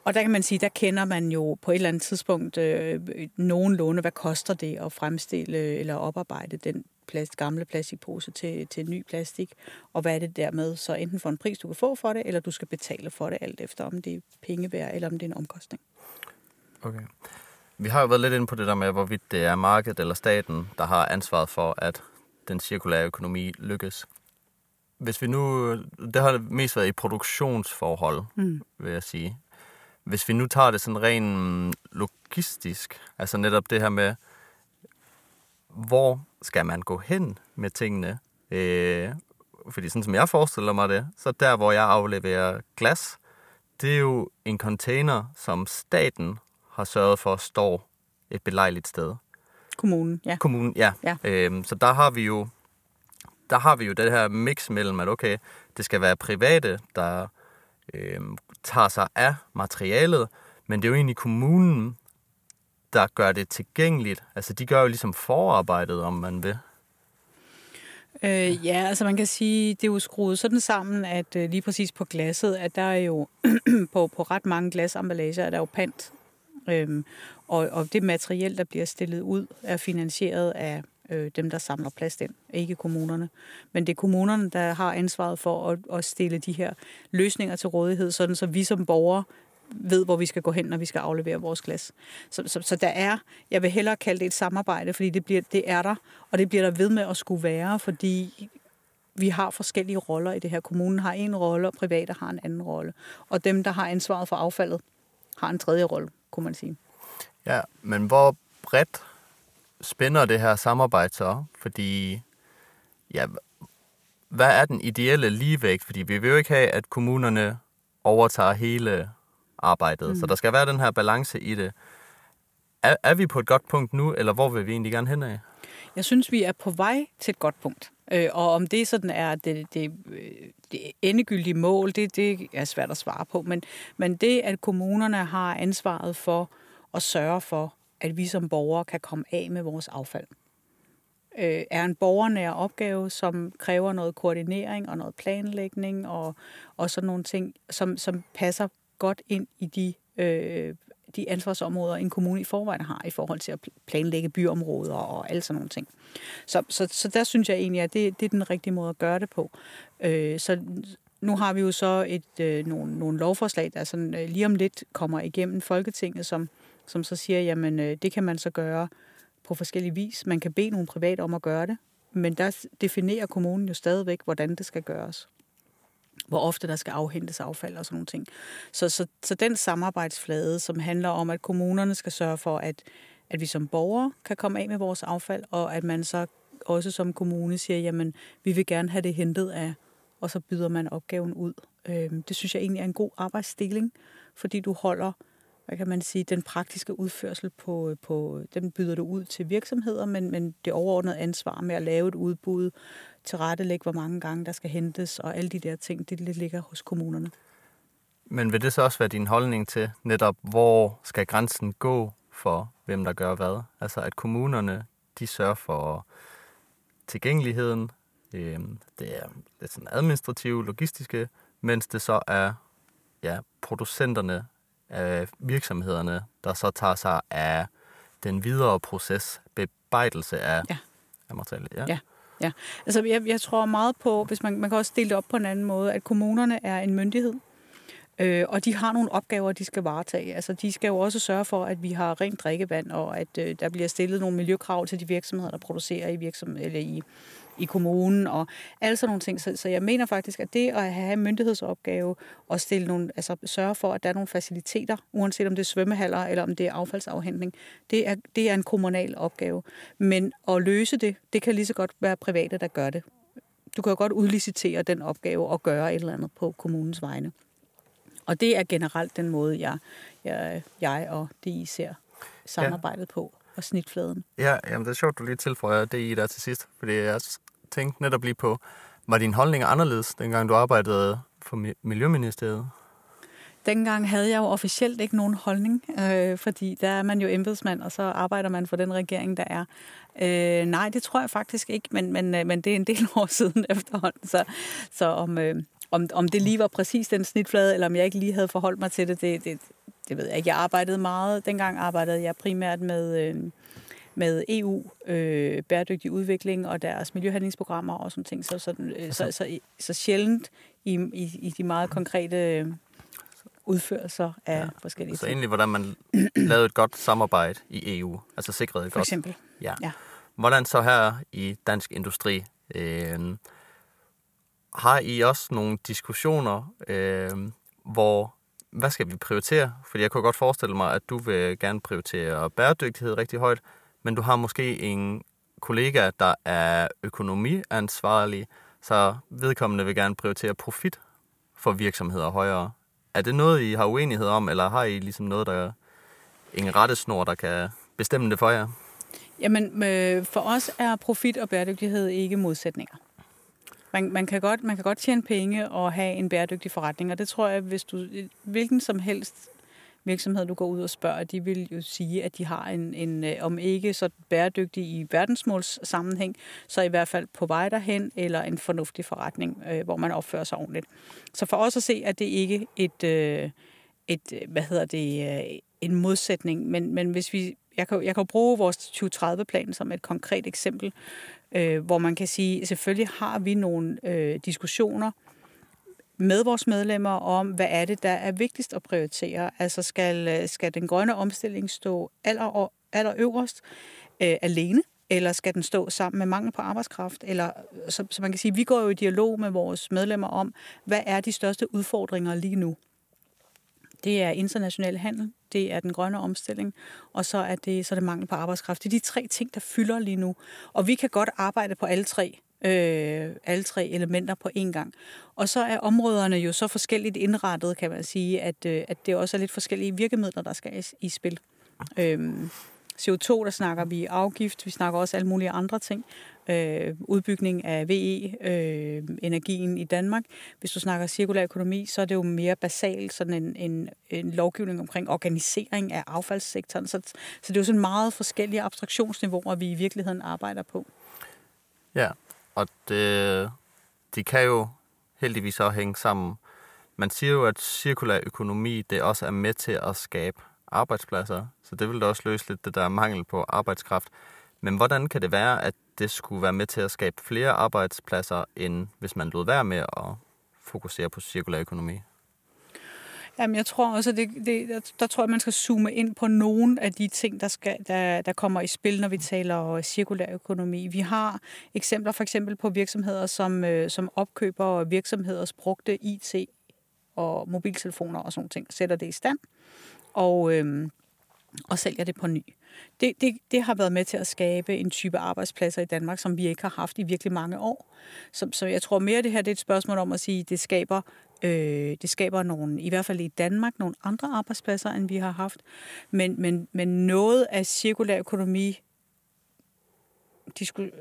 Og der kan man sige, der kender man jo på et eller andet tidspunkt øh, nogenlunde, hvad koster det at fremstille eller oparbejde den plast, gamle plastikpose til, til ny plastik, og hvad er det dermed så enten for en pris, du kan få for det, eller du skal betale for det, alt efter om det er penge værd, eller om det er en omkostning. Okay. Vi har jo været lidt inde på det der med, hvorvidt det er markedet eller staten, der har ansvaret for, at den cirkulære økonomi lykkes. Hvis vi nu, det har mest været i produktionsforhold, mm. vil jeg sige. Hvis vi nu tager det sådan rent logistisk, altså netop det her med, hvor skal man gå hen med tingene? Øh, fordi sådan som jeg forestiller mig det, så der, hvor jeg afleverer glas, det er jo en container, som staten har sørget for står et belejligt sted. Kommunen, ja. Kommunen, ja. ja. Øhm, så der har vi jo der har vi jo det her mix mellem, at okay, det skal være private, der øh, tager sig af materialet, men det er jo egentlig kommunen, der gør det tilgængeligt. Altså, de gør jo ligesom forarbejdet, om man vil. Øh, ja, altså man kan sige, det er jo skruet sådan sammen, at øh, lige præcis på glasset, at der er jo på, på ret mange glasemballager, er der jo pant. Øhm, og, og det materiel, der bliver stillet ud, er finansieret af øh, dem, der samler plast ind, ikke kommunerne. Men det er kommunerne, der har ansvaret for at, at stille de her løsninger til rådighed, sådan så vi som borgere ved, hvor vi skal gå hen, når vi skal aflevere vores glas. Så, så, så der er, jeg vil hellere kalde det et samarbejde, fordi det, bliver, det er der, og det bliver der ved med at skulle være, fordi vi har forskellige roller i det her. Kommunen har en rolle, og private har en anden rolle. Og dem, der har ansvaret for affaldet, har en tredje rolle, kunne man sige. Ja, men hvor bredt spænder det her samarbejde så? Fordi, ja, hvad er den ideelle ligevægt? Fordi vi vil jo ikke have, at kommunerne overtager hele arbejdet. Mm. Så der skal være den her balance i det. Er, er vi på et godt punkt nu, eller hvor vil vi egentlig gerne hen af? Jeg synes, vi er på vej til et godt punkt. Øh, og om det sådan er det, det, det endegyldige mål, det, det er svært at svare på. Men, men det, at kommunerne har ansvaret for at sørge for, at vi som borgere kan komme af med vores affald, øh, er en borgernær opgave, som kræver noget koordinering og noget planlægning og, og sådan nogle ting, som, som passer godt ind i de, øh, de ansvarsområder, en kommune i forvejen har i forhold til at planlægge byområder og alle sådan nogle ting. Så, så, så der synes jeg egentlig, at det, det er den rigtige måde at gøre det på. Øh, så nu har vi jo så et, øh, nogle, nogle lovforslag, der sådan, øh, lige om lidt kommer igennem Folketinget, som, som så siger, jamen øh, det kan man så gøre på forskellige vis. Man kan bede nogle private om at gøre det, men der definerer kommunen jo stadigvæk, hvordan det skal gøres hvor ofte der skal afhentes affald og sådan nogle ting. Så, så, så den samarbejdsflade, som handler om, at kommunerne skal sørge for, at, at vi som borgere kan komme af med vores affald, og at man så også som kommune siger, jamen, vi vil gerne have det hentet af, og så byder man opgaven ud. Øhm, det synes jeg egentlig er en god arbejdsdeling, fordi du holder hvad kan man sige, den praktiske udførsel på, på den byder du ud til virksomheder, men, men det overordnede ansvar med at lave et udbud, tilrettelægge, hvor mange gange der skal hentes, og alle de der ting, det ligger hos kommunerne. Men vil det så også være din holdning til netop, hvor skal grænsen gå for, hvem der gør hvad? Altså at kommunerne, de sørger for tilgængeligheden, øh, det er lidt sådan administrative, logistiske, mens det så er ja, producenterne af virksomhederne, der så tager sig af den videre proces, bebejdelse af, ja. af materialet. Ja. ja. Ja, altså jeg, jeg tror meget på, hvis man, man kan også dele det op på en anden måde, at kommunerne er en myndighed, øh, og de har nogle opgaver, de skal varetage. Altså de skal jo også sørge for, at vi har rent drikkevand, og at øh, der bliver stillet nogle miljøkrav til de virksomheder, der producerer i, virksomhed, eller i, i kommunen og alle sådan nogle ting. Så, så jeg mener faktisk, at det at have en myndighedsopgave og stille nogle, altså sørge for, at der er nogle faciliteter, uanset om det er svømmehaller eller om det er affaldsafhentning, det er, det er en kommunal opgave. Men at løse det, det kan lige så godt være private, der gør det. Du kan jo godt udlicitere den opgave og gøre et eller andet på kommunens vegne. Og det er generelt den måde, jeg, jeg, jeg og DI ser samarbejdet ja. på og snitfladen. Ja, jamen det er sjovt, du lige tilføjer det i der til sidst, fordi jeg tænkte netop lige på, var din holdning anderledes, dengang du arbejdede for Miljøministeriet? Dengang havde jeg jo officielt ikke nogen holdning, øh, fordi der er man jo embedsmand, og så arbejder man for den regering, der er. Øh, nej, det tror jeg faktisk ikke, men, men, øh, men det er en del år siden efterhånden, så, så om, øh, om, om det lige var præcis den snitflade, eller om jeg ikke lige havde forholdt mig til det, det, det, det ved jeg ikke. Jeg arbejdede meget, dengang arbejdede jeg primært med... Øh, med EU, øh, bæredygtig udvikling og deres miljøhandlingsprogrammer og sådan ting. Så, sådan, øh, så, så, så sjældent i, i, i de meget konkrete udførelser af ja. forskellige Så ting. egentlig, hvordan man lavede et godt samarbejde i EU, altså sikrede et For godt... eksempel. Ja. ja. Hvordan så her i dansk industri, øh, har I også nogle diskussioner, øh, hvor, hvad skal vi prioritere? Fordi jeg kunne godt forestille mig, at du vil gerne prioritere bæredygtighed rigtig højt, men du har måske en kollega, der er økonomiansvarlig, så vedkommende vil gerne prioritere profit for virksomheder højere. Er det noget, I har uenighed om, eller har I ligesom noget, der en rettesnor, der kan bestemme det for jer? Jamen, øh, for os er profit og bæredygtighed ikke modsætninger. Man, man, kan godt, man kan godt tjene penge og have en bæredygtig forretning, og det tror jeg, hvis du hvilken som helst virksomhed, du går ud og spørger, de vil jo sige, at de har en, en øh, om ikke så bæredygtig i verdensmåls sammenhæng, så i hvert fald på vej derhen, eller en fornuftig forretning, øh, hvor man opfører sig ordentligt. Så for os at se, at det ikke et, øh, et øh, hvad hedder det, øh, en modsætning, men, men hvis vi jeg kan, jeg kan bruge vores 2030-plan som et konkret eksempel, øh, hvor man kan sige, selvfølgelig har vi nogle øh, diskussioner med vores medlemmer om, hvad er det, der er vigtigst at prioritere. Altså skal, øh, skal den grønne omstilling stå aller, aller øverst øh, alene, eller skal den stå sammen med mangel på arbejdskraft? Eller, øh, så, så man kan sige, vi går jo i dialog med vores medlemmer om, hvad er de største udfordringer lige nu? Det er international handel, det er den grønne omstilling, og så er det, så er det mangel på arbejdskraft. Det er de tre ting, der fylder lige nu. Og vi kan godt arbejde på alle tre, øh, alle tre elementer på én gang. Og så er områderne jo så forskelligt indrettet, kan man sige, at, øh, at det også er lidt forskellige virkemidler, der skal i, i spil. Øh, CO2, der snakker vi afgift, vi snakker også alle mulige andre ting. Øh, udbygning af VE-energien øh, i Danmark. Hvis du snakker cirkulær økonomi, så er det jo mere basalt sådan en, en, en lovgivning omkring organisering af affaldssektoren. Så, så det er jo sådan meget forskellige abstraktionsniveauer, vi i virkeligheden arbejder på. Ja, og det, de kan jo heldigvis også hænge sammen. Man siger jo, at cirkulær økonomi det også er med til at skabe arbejdspladser, så det vil da også løse lidt det der mangel på arbejdskraft. Men hvordan kan det være, at det skulle være med til at skabe flere arbejdspladser, end hvis man lod være med at fokusere på cirkulær økonomi? Jamen, jeg tror også, at det, det, der tror jeg, man skal zoome ind på nogle af de ting, der, skal, der, der kommer i spil, når vi taler øh, cirkulær økonomi. Vi har eksempler for eksempel på virksomheder, som, øh, som opkøber virksomheders brugte IT og mobiltelefoner og sådan ting, sætter det i stand og, øhm, og sælger det på ny. Det, det, det har været med til at skabe en type arbejdspladser i Danmark, som vi ikke har haft i virkelig mange år. Så, så jeg tror mere, det her det er et spørgsmål om at sige, at det skaber, øh, det skaber nogle, i hvert fald i Danmark, nogle andre arbejdspladser, end vi har haft. Men, men, men noget af cirkulær økonomi,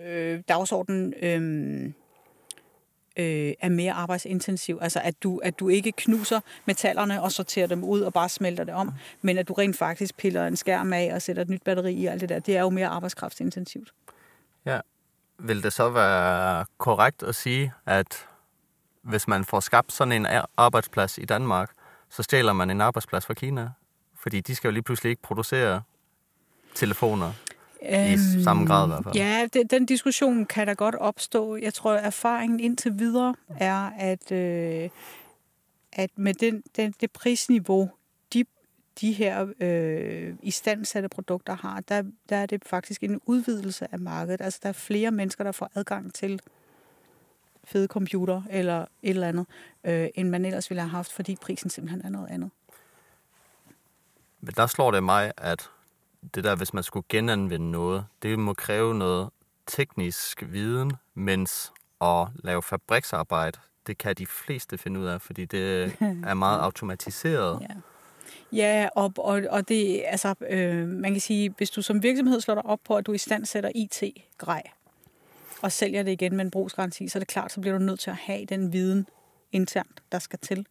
øh, dagsordenen, øh, øh, er mere arbejdsintensiv. Altså at du, at du ikke knuser metallerne og sorterer dem ud og bare smelter det om, men at du rent faktisk piller en skærm af og sætter et nyt batteri i alt det der. Det er jo mere arbejdskraftsintensivt. Ja. Vil det så være korrekt at sige, at hvis man får skabt sådan en arbejdsplads i Danmark, så stjæler man en arbejdsplads fra Kina? Fordi de skal jo lige pludselig ikke producere telefoner. I samme grad i hvert fald. Ja, det, den diskussion kan da godt opstå. Jeg tror, erfaringen indtil videre er, at, øh, at med den, den, det prisniveau, de, de her øh, istandsatte produkter har, der, der er det faktisk en udvidelse af markedet. Altså, der er flere mennesker, der får adgang til fede computer eller et eller andet, øh, end man ellers ville have haft, fordi prisen simpelthen er noget andet. Men der slår det mig, at det der, hvis man skulle genanvende noget, det må kræve noget teknisk viden, mens at lave fabriksarbejde, det kan de fleste finde ud af, fordi det er meget automatiseret. Ja. Ja, og, og, og det, altså, øh, man kan sige, hvis du som virksomhed slår dig op på, at du i stand sætter IT-grej, og sælger det igen med en brugsgaranti, så er det klart, så bliver du nødt til at have den viden internt, der skal til.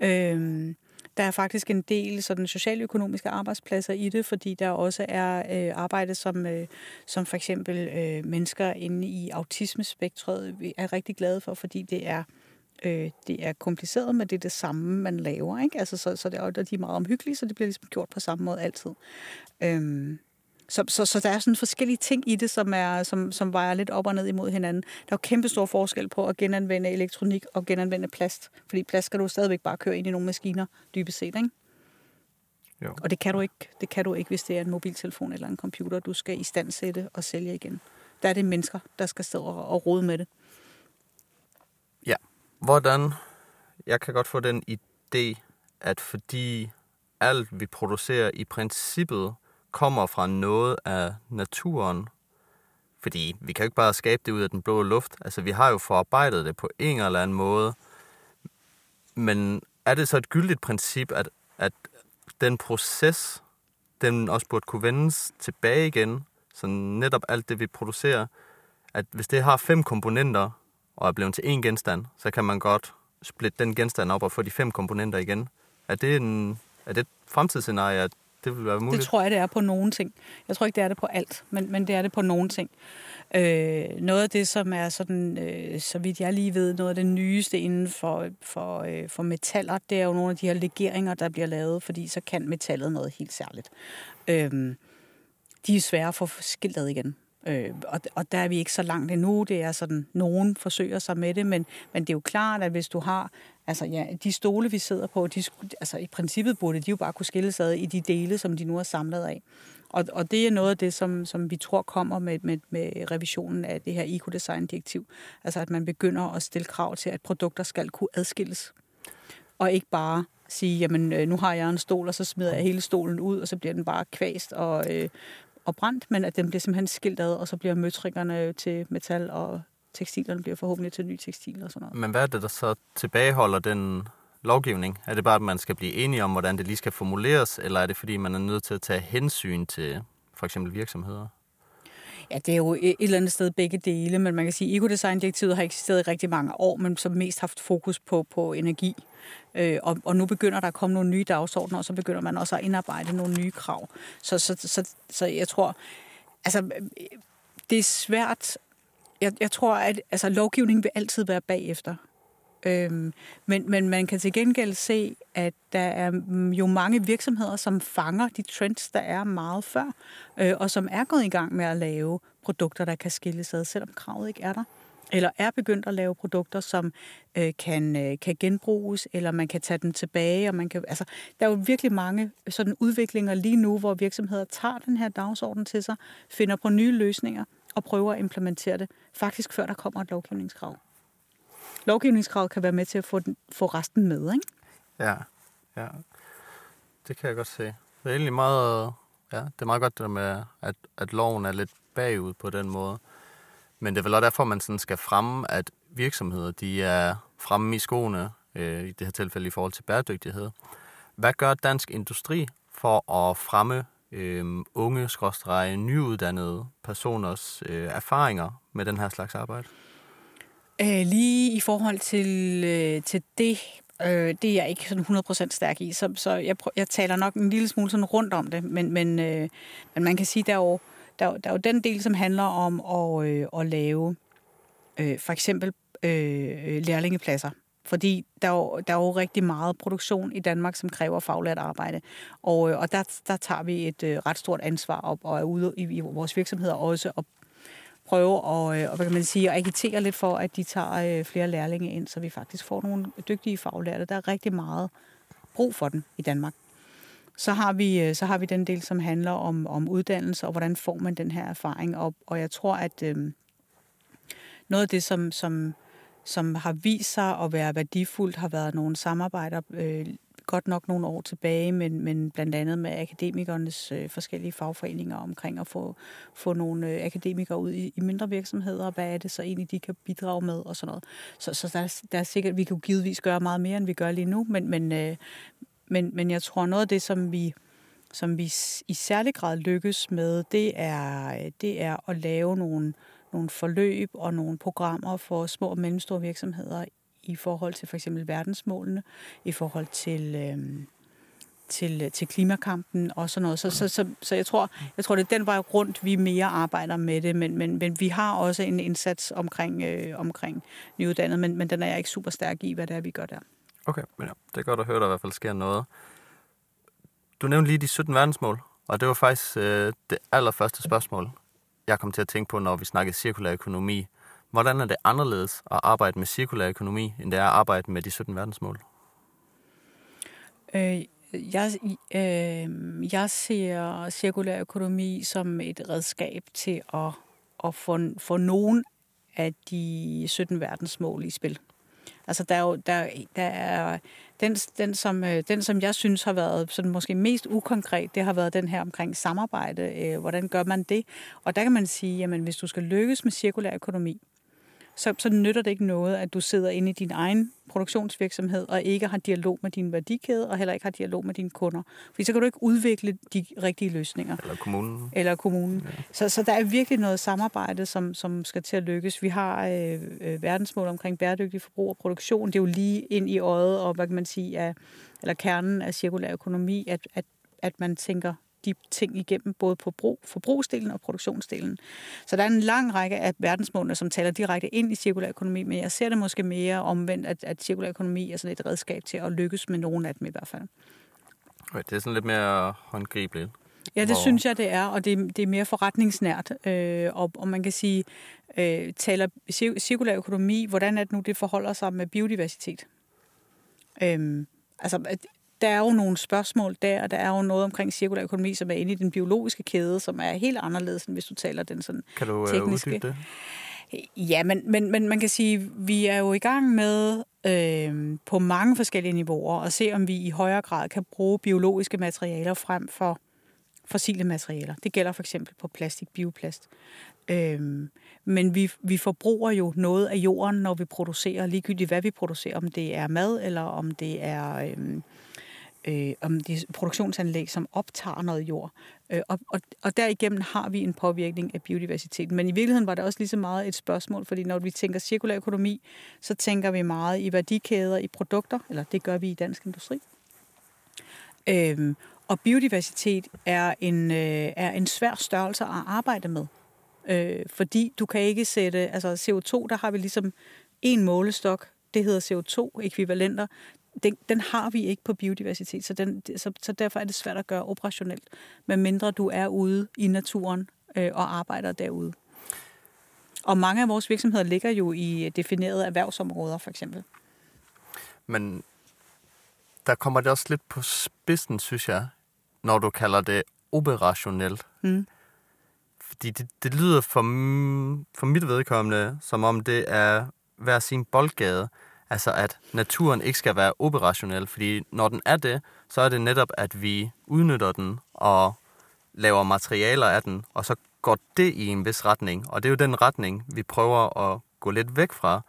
Øhm, der er faktisk en del sådan socialøkonomiske arbejdspladser i det, fordi der også er øh, arbejde, som, øh, som for eksempel øh, mennesker inde i autismespektret er rigtig glade for, fordi det er øh, det er kompliceret, men det er det samme, man laver. Ikke? Altså, så, så det er, de er meget omhyggelige, så det bliver ligesom gjort på samme måde altid. Øhm, så, så, så der er sådan forskellige ting i det, som, er, som, som vejer lidt op og ned imod hinanden. Der er jo kæmpe stor forskel på at genanvende elektronik og genanvende plast. Fordi plast skal du stadigvæk bare køre ind i nogle maskiner, dybest set, ikke? Jo. Og det kan, du ikke, det kan du ikke, hvis det er en mobiltelefon eller en computer, du skal i stand sætte og sælge igen. Der er det mennesker, der skal stå og, og rode med det. Ja. Hvordan? Jeg kan godt få den idé, at fordi alt vi producerer i princippet kommer fra noget af naturen. Fordi vi kan jo ikke bare skabe det ud af den blå luft. Altså, vi har jo forarbejdet det på en eller anden måde. Men er det så et gyldigt princip, at, at den proces, den også burde kunne vendes tilbage igen, så netop alt det, vi producerer, at hvis det har fem komponenter og er blevet til én genstand, så kan man godt splitte den genstand op og få de fem komponenter igen. Er det, en, er det et fremtidsscenarie, at det vil være muligt? Det tror jeg, det er på nogen ting. Jeg tror ikke, det er det på alt, men, men det er det på nogen ting. Øh, noget af det, som er sådan, øh, så vidt jeg lige ved, noget af det nyeste inden for, for, øh, for metaller, det er jo nogle af de her legeringer, der bliver lavet, fordi så kan metallet noget helt særligt. Øh, de er svære at få skiltet igen. Øh, og, og der er vi ikke så langt endnu. Det er sådan, nogen forsøger sig med det, men, men det er jo klart, at hvis du har Altså ja, de stole, vi sidder på, de, altså i princippet burde de jo bare kunne skilles ad i de dele, som de nu har samlet af. Og, og det er noget af det, som, som vi tror kommer med, med, med revisionen af det her ecodesign-direktiv. Altså at man begynder at stille krav til, at produkter skal kunne adskilles. Og ikke bare sige, jamen øh, nu har jeg en stol, og så smider jeg hele stolen ud, og så bliver den bare kvæst og, øh, og brændt, men at den bliver simpelthen skilt ad, og så bliver møtrikkerne til metal og tekstilerne bliver forhåbentlig til ny tekstil og sådan noget. Men hvad er det, der så tilbageholder den lovgivning? Er det bare, at man skal blive enige om, hvordan det lige skal formuleres, eller er det, fordi man er nødt til at tage hensyn til for eksempel virksomheder? Ja, det er jo et eller andet sted begge dele, men man kan sige, at ekodesigndirektivet har eksisteret i rigtig mange år, men som mest haft fokus på, på energi. Øh, og, og nu begynder der at komme nogle nye dagsordner, og så begynder man også at indarbejde nogle nye krav. Så, så, så, så jeg tror, altså, det er svært jeg, jeg tror, at altså, lovgivningen vil altid være bagefter. Øhm, men, men man kan til gengæld se, at der er jo mange virksomheder, som fanger de trends, der er meget før, øh, og som er gået i gang med at lave produkter, der kan skilles ad, selvom kravet ikke er der. Eller er begyndt at lave produkter, som øh, kan, øh, kan genbruges, eller man kan tage dem tilbage. Og man kan, altså, der er jo virkelig mange sådan udviklinger lige nu, hvor virksomheder tager den her dagsorden til sig, finder på nye løsninger, og prøver at implementere det, faktisk før der kommer et lovgivningskrav. Lovgivningskravet kan være med til at få, den, få resten med, ikke? Ja, ja. Det kan jeg godt se. Det er egentlig meget, ja, det er meget godt det med, at, at loven er lidt bagud på den måde. Men det er vel også derfor, man sådan skal fremme, at virksomheder de er fremme i skoene, øh, i det her tilfælde i forhold til bæredygtighed. Hvad gør dansk industri for at fremme øh, unge, skråstrege, nyuddannede personers øh, erfaringer med den her slags arbejde? Øh, lige i forhold til, øh, til det, øh, det er jeg ikke sådan 100% stærk i, så, så jeg, prøv, jeg taler nok en lille smule sådan rundt om det, men, men, øh, men man kan sige, der er jo, der, der er jo den del, som handler om at, øh, at lave øh, for eksempel øh, lærlingepladser fordi der er, jo, der er jo rigtig meget produktion i Danmark, som kræver faglært arbejde. Og, øh, og der, der tager vi et øh, ret stort ansvar op, og er ude i, i vores virksomheder også og prøve at, øh, og, hvad kan man sige, at agitere lidt for, at de tager øh, flere lærlinge ind, så vi faktisk får nogle dygtige faglærte. Der er rigtig meget brug for den i Danmark. Så har vi, øh, så har vi den del, som handler om, om uddannelse, og hvordan får man den her erfaring. Og, og jeg tror, at øh, noget af det, som, som, som har vist sig at være værdifuldt, har været nogle samarbejder, øh, godt nok nogle år tilbage, men, men blandt andet med akademikernes øh, forskellige fagforeninger omkring at få, få nogle øh, akademikere ud i, i mindre virksomheder, og hvad er det så egentlig, de kan bidrage med og sådan noget. Så, så der, der er sikkert, vi kan givetvis gøre meget mere, end vi gør lige nu, men, men, øh, men, men jeg tror, noget af det, som vi, som vi i særlig grad lykkes med, det er, øh, det er at lave nogle, nogle forløb og nogle programmer for små og mellemstore virksomheder i forhold til for eksempel verdensmålene, i forhold til, øh, til, øh, til klimakampen og sådan noget. Så, så, så, så jeg, tror, jeg tror, det er den vej rundt, vi mere arbejder med det, men, men, men vi har også en indsats omkring, øh, omkring nyuddannet, men, men den er jeg ikke super stærk i, hvad det er, vi gør der. Okay, men ja, det er godt at høre, at der i hvert fald sker noget. Du nævnte lige de 17 verdensmål, og det var faktisk øh, det allerførste spørgsmål, jeg kom til at tænke på, når vi snakkede cirkulær økonomi. Hvordan er det anderledes at arbejde med cirkulær økonomi, end det er at arbejde med de 17 verdensmål? Øh, jeg, øh, jeg ser cirkulær økonomi som et redskab til at, at få, få nogen af de 17 verdensmål i spil. Altså, der er jo, der, der er, den, den, som, øh, den, som jeg synes har været sådan måske mest ukonkret, det har været den her omkring samarbejde. Øh, hvordan gør man det? Og der kan man sige, jamen hvis du skal lykkes med cirkulær økonomi, så, så nytter det ikke noget, at du sidder inde i din egen produktionsvirksomhed og ikke har dialog med din værdikæde og heller ikke har dialog med dine kunder. Fordi så kan du ikke udvikle de rigtige løsninger. Eller kommunen. Eller kommunen. Ja. Så, så der er virkelig noget samarbejde, som, som skal til at lykkes. Vi har øh, øh, verdensmål omkring bæredygtig forbrug og produktion. Det er jo lige ind i øjet og hvad kan man sige, af, eller kernen af cirkulær økonomi, at, at, at man tænker de ting igennem, både på brug, forbrugsdelen og produktionsdelen. Så der er en lang række af verdensmålene, som taler direkte ind i cirkulær økonomi, men jeg ser det måske mere omvendt, at, at cirkulær økonomi er sådan et redskab til at lykkes med nogen af dem i hvert fald. Okay, det er sådan lidt mere håndgribeligt. Ja, det hvor... synes jeg, det er, og det, det er mere forretningsnært. Øh, og, og man kan sige, øh, taler cirkulær økonomi, hvordan er det nu, det forholder sig med biodiversitet? Øh, altså, der er jo nogle spørgsmål der, og der er jo noget omkring cirkulær økonomi, som er inde i den biologiske kæde, som er helt anderledes, end hvis du taler den sådan Kan du øh, tekniske. det? Ja, men, men, men man kan sige, vi er jo i gang med øh, på mange forskellige niveauer at se, om vi i højere grad kan bruge biologiske materialer frem for fossile materialer. Det gælder for eksempel på plastik, bioplast. Øhm, men vi, vi forbruger jo noget af jorden, når vi producerer, ligegyldigt hvad vi producerer, om det er mad, eller om det er øhm, øh, om de produktionsanlæg, som optager noget jord. Øh, og, og, og derigennem har vi en påvirkning af biodiversiteten. Men i virkeligheden var det også lige så meget et spørgsmål, fordi når vi tænker cirkulær økonomi, så tænker vi meget i værdikæder, i produkter, eller det gør vi i dansk industri. Øh, og biodiversitet er en, øh, er en svær størrelse at arbejde med. Øh, fordi du kan ikke sætte, altså CO2, der har vi ligesom en målestok, det hedder CO2-ekvivalenter den, den har vi ikke på biodiversitet, så, den, så, så derfor er det svært at gøre operationelt, medmindre du er ude i naturen øh, og arbejder derude. Og mange af vores virksomheder ligger jo i definerede erhvervsområder, for eksempel. Men der kommer det også lidt på spidsen, synes jeg, når du kalder det operationelt. Mm. Fordi det, det lyder for, for mit vedkommende, som om det er hver sin boldgade. Altså at naturen ikke skal være operationel, fordi når den er det, så er det netop, at vi udnytter den og laver materialer af den, og så går det i en vis retning. Og det er jo den retning, vi prøver at gå lidt væk fra.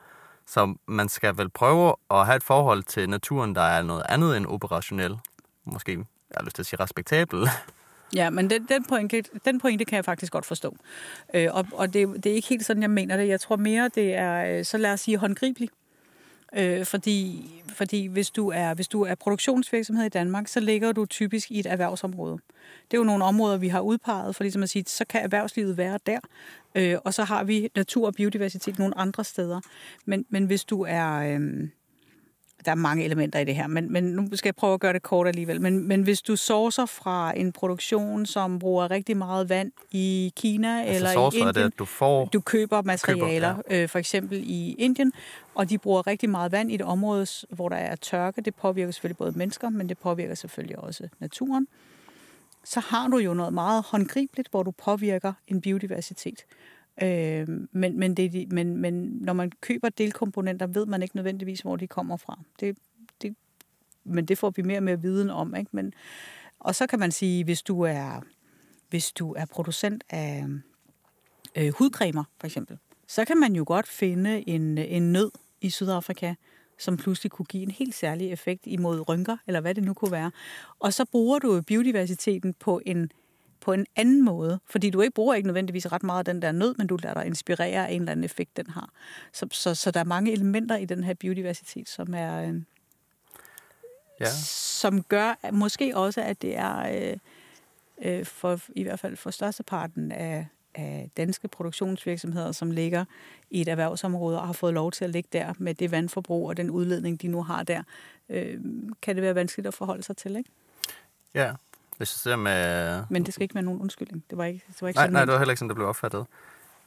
Så man skal vel prøve at have et forhold til naturen, der er noget andet end operationel. Måske, jeg har lyst til at sige respektabel. Ja, men den, den, pointe, den pointe kan jeg faktisk godt forstå. Øh, og og det, det er ikke helt sådan, jeg mener det. Jeg tror mere, det er, øh, så lad os sige, håndgribeligt. Øh, fordi fordi hvis, du er, hvis du er produktionsvirksomhed i Danmark, så ligger du typisk i et erhvervsområde. Det er jo nogle områder, vi har udpeget, for ligesom at sige, så kan erhvervslivet være der, øh, og så har vi natur og biodiversitet nogle andre steder. Men, men hvis du er... Øh, der er mange elementer i det her, men, men nu skal jeg prøve at gøre det kort alligevel. Men, men hvis du sourcer fra en produktion, som bruger rigtig meget vand i Kina Altså, eller i Indien, det, at du får... du køber materialer, Køber, køber, øh, for eksempel i Indien, og de bruger rigtig meget vand i et område, hvor der er tørke. Det påvirker selvfølgelig både mennesker, men det påvirker selvfølgelig også naturen. Så har du jo noget meget håndgribeligt, hvor du påvirker en biodiversitet. Øh, men, men, det, men, men når man køber delkomponenter, ved man ikke nødvendigvis, hvor de kommer fra. Det, det, men det får vi mere og mere viden om. Ikke? Men, og så kan man sige, hvis du er, hvis du er producent af øh, hudcremer, for eksempel, så kan man jo godt finde en, en nød i Sydafrika, som pludselig kunne give en helt særlig effekt imod rynker, eller hvad det nu kunne være. Og så bruger du biodiversiteten på en på en anden måde, fordi du ikke bruger ikke nødvendigvis ret meget af den der nød, men du lader dig inspirere af en eller anden effekt, den har. Så, så, så der er mange elementer i den her biodiversitet, som er øh, Ja. som gør måske også, at det er øh, øh, for i hvert fald for størsteparten af, af danske produktionsvirksomheder, som ligger i et erhvervsområde og har fået lov til at ligge der med det vandforbrug og den udledning, de nu har der, øh, kan det være vanskeligt at forholde sig til, ikke? Ja, hvis jeg ser med... Men det skal ikke være nogen undskyldning. Det var ikke, det var ikke Nej, sådan nej, det var heller ikke sådan, det blev opfattet.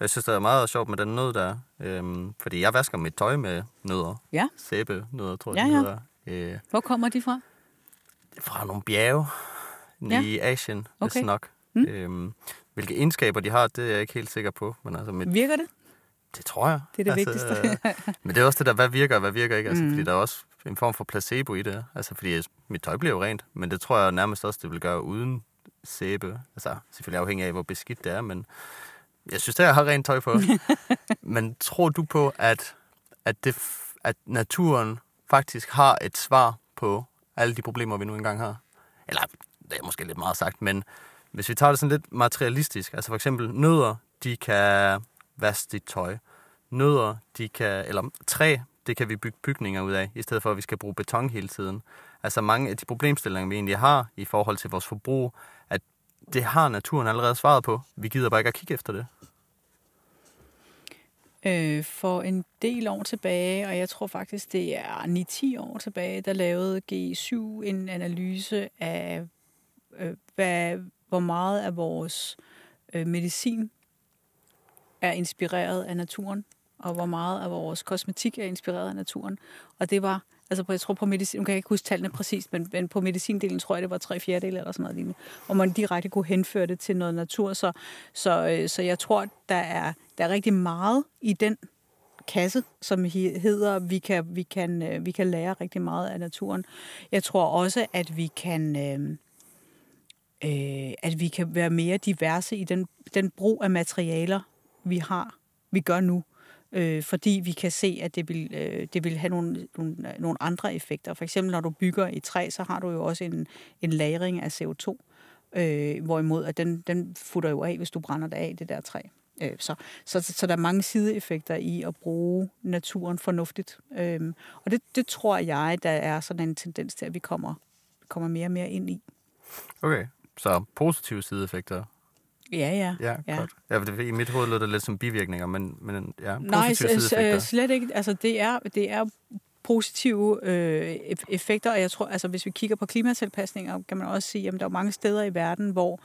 Jeg synes, det er meget sjovt med den nød der. Øhm, fordi jeg vasker mit tøj med nødder. Ja. Sæbe nødder, tror Ja, jeg, ja. det hedder. Øh, Hvor kommer de fra? fra nogle bjerge Ja. i Asien, Okay. okay. nok. Mm. Øhm, hvilke egenskaber de har, det er jeg ikke helt sikker på. Men altså, mit, Virker det? det tror jeg. Det er det vigtigste. øh, men det er også det der, hvad virker og hvad virker ikke. Altså, mm. Fordi der er også en form for placebo i det. Altså, fordi mit tøj bliver jo rent, men det tror jeg nærmest også, det vil gøre uden sæbe. Altså, selvfølgelig afhængig af, hvor beskidt det er, men jeg synes, at jeg har rent tøj på. men tror du på, at, at, det, at naturen faktisk har et svar på alle de problemer, vi nu engang har? Eller, det er måske lidt meget sagt, men hvis vi tager det sådan lidt materialistisk, altså for eksempel nødder, de kan vaske dit tøj. Nødder, de kan, eller træ, det kan vi bygge bygninger ud af, i stedet for at vi skal bruge beton hele tiden. Altså mange af de problemstillinger, vi egentlig har i forhold til vores forbrug, at det har naturen allerede svaret på. Vi gider bare ikke at kigge efter det. Øh, for en del år tilbage, og jeg tror faktisk, det er 9-10 år tilbage, der lavede G7 en analyse af, øh, hvad, hvor meget af vores øh, medicin er inspireret af naturen, og hvor meget af vores kosmetik er inspireret af naturen. Og det var, altså på- jeg tror på medicin, nu kan jeg ikke huske tallene præcist, men, men på medicindelen tror jeg, det var tre fjerdedele eller sådan noget lignende, og man direkte kunne henføre det til noget natur. Så, så, øh, så jeg tror, der er, der er rigtig meget i den kasse, som hedder, vi kan, vi, kan, øh, vi kan lære rigtig meget af naturen. Jeg tror også, at vi kan... Øh, øh, at vi kan være mere diverse i den, den brug af materialer, vi har, vi gør nu. Øh, fordi vi kan se, at det vil, øh, det vil have nogle, nogle, nogle andre effekter. For eksempel, når du bygger i træ, så har du jo også en, en lagring af CO2. Øh, hvorimod, at den, den futter jo af, hvis du brænder det af, det der træ. Øh, så, så, så der er mange sideeffekter i at bruge naturen fornuftigt. Øh, og det, det tror jeg, der er sådan en tendens til, at vi kommer, kommer mere og mere ind i. Okay. Så positive sideeffekter. Ja, ja. Ja, Ja. godt. Ja, for det, I mit hoved lød det lidt som bivirkninger, men, men ja, positive Nej, øh, slet ikke. Altså, det er, det er positive øh, eff- effekter, og jeg tror, altså, hvis vi kigger på klimatilpasninger, kan man også sige, at der er mange steder i verden, hvor,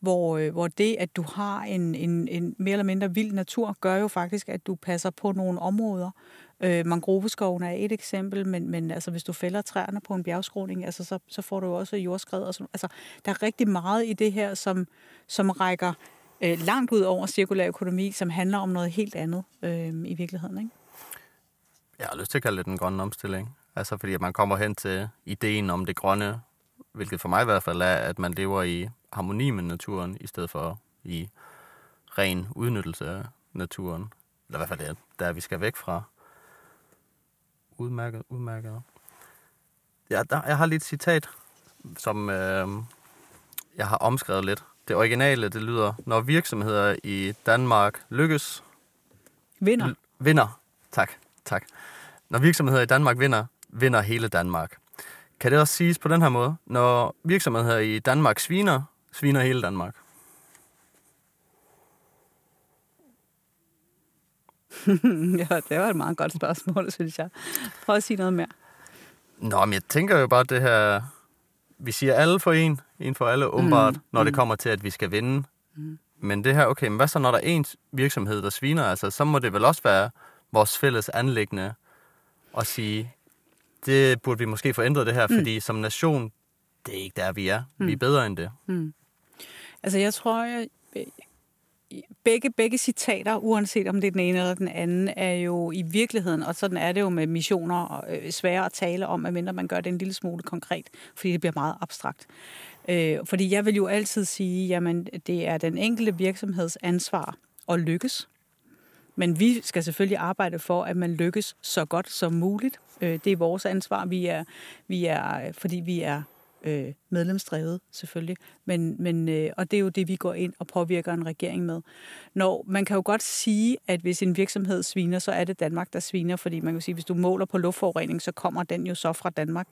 hvor, øh, hvor det, at du har en, en, en mere eller mindre vild natur, gør jo faktisk, at du passer på nogle områder. Øh, mangroveskoven er et eksempel, men, men altså, hvis du fælder træerne på en bjergskråning, altså, så, så får du også jordskred. Og sådan. Altså, der er rigtig meget i det her, som, som rækker øh, langt ud over cirkulær økonomi, som handler om noget helt andet øh, i virkeligheden. Ikke? Jeg har lyst til at kalde det den grønne omstilling. Altså fordi at man kommer hen til ideen om det grønne, hvilket for mig i hvert fald er, at man lever i harmoni med naturen, i stedet for i ren udnyttelse af naturen. Eller i hvert fald det der, vi skal væk fra. Udmærket, udmærket. Ja, der, jeg har lige et citat, som øh, jeg har omskrevet lidt. Det originale, det lyder, når virksomheder i Danmark lykkes, Vinder. Vinder. Tak, tak. Når virksomheder i Danmark vinder, vinder hele Danmark. Kan det også siges på den her måde? Når virksomheder i Danmark sviner, sviner hele Danmark. ja, det var et meget godt spørgsmål, synes jeg. Prøv at sige noget mere. Nå, men jeg tænker jo bare det her... Vi siger alle for en, en for alle, åbenbart, mm. når det kommer til, at vi skal vinde. Mm. Men det her, okay, men hvad så, når der er en virksomhed, der sviner? Altså, så må det vel også være vores fælles anlæggende at sige, det burde vi måske få ændret det her, mm. fordi som nation, det er ikke der, vi er. Mm. Vi er bedre end det. Mm. Altså, jeg tror, jeg, begge, begge citater, uanset om det er den ene eller den anden, er jo i virkeligheden, og sådan er det jo med missioner, øh, svære at tale om, medmindre man gør det en lille smule konkret, fordi det bliver meget abstrakt. Øh, fordi jeg vil jo altid sige, jamen det er den enkelte virksomheds ansvar at lykkes. Men vi skal selvfølgelig arbejde for, at man lykkes så godt som muligt. Øh, det er vores ansvar. Vi er, vi er, fordi vi er øh, medlemsdrevet selvfølgelig, men, men, øh, og det er jo det, vi går ind og påvirker en regering med. Når, man kan jo godt sige, at hvis en virksomhed sviner, så er det Danmark, der sviner, fordi man kan sige, hvis du måler på luftforurening, så kommer den jo så fra Danmark.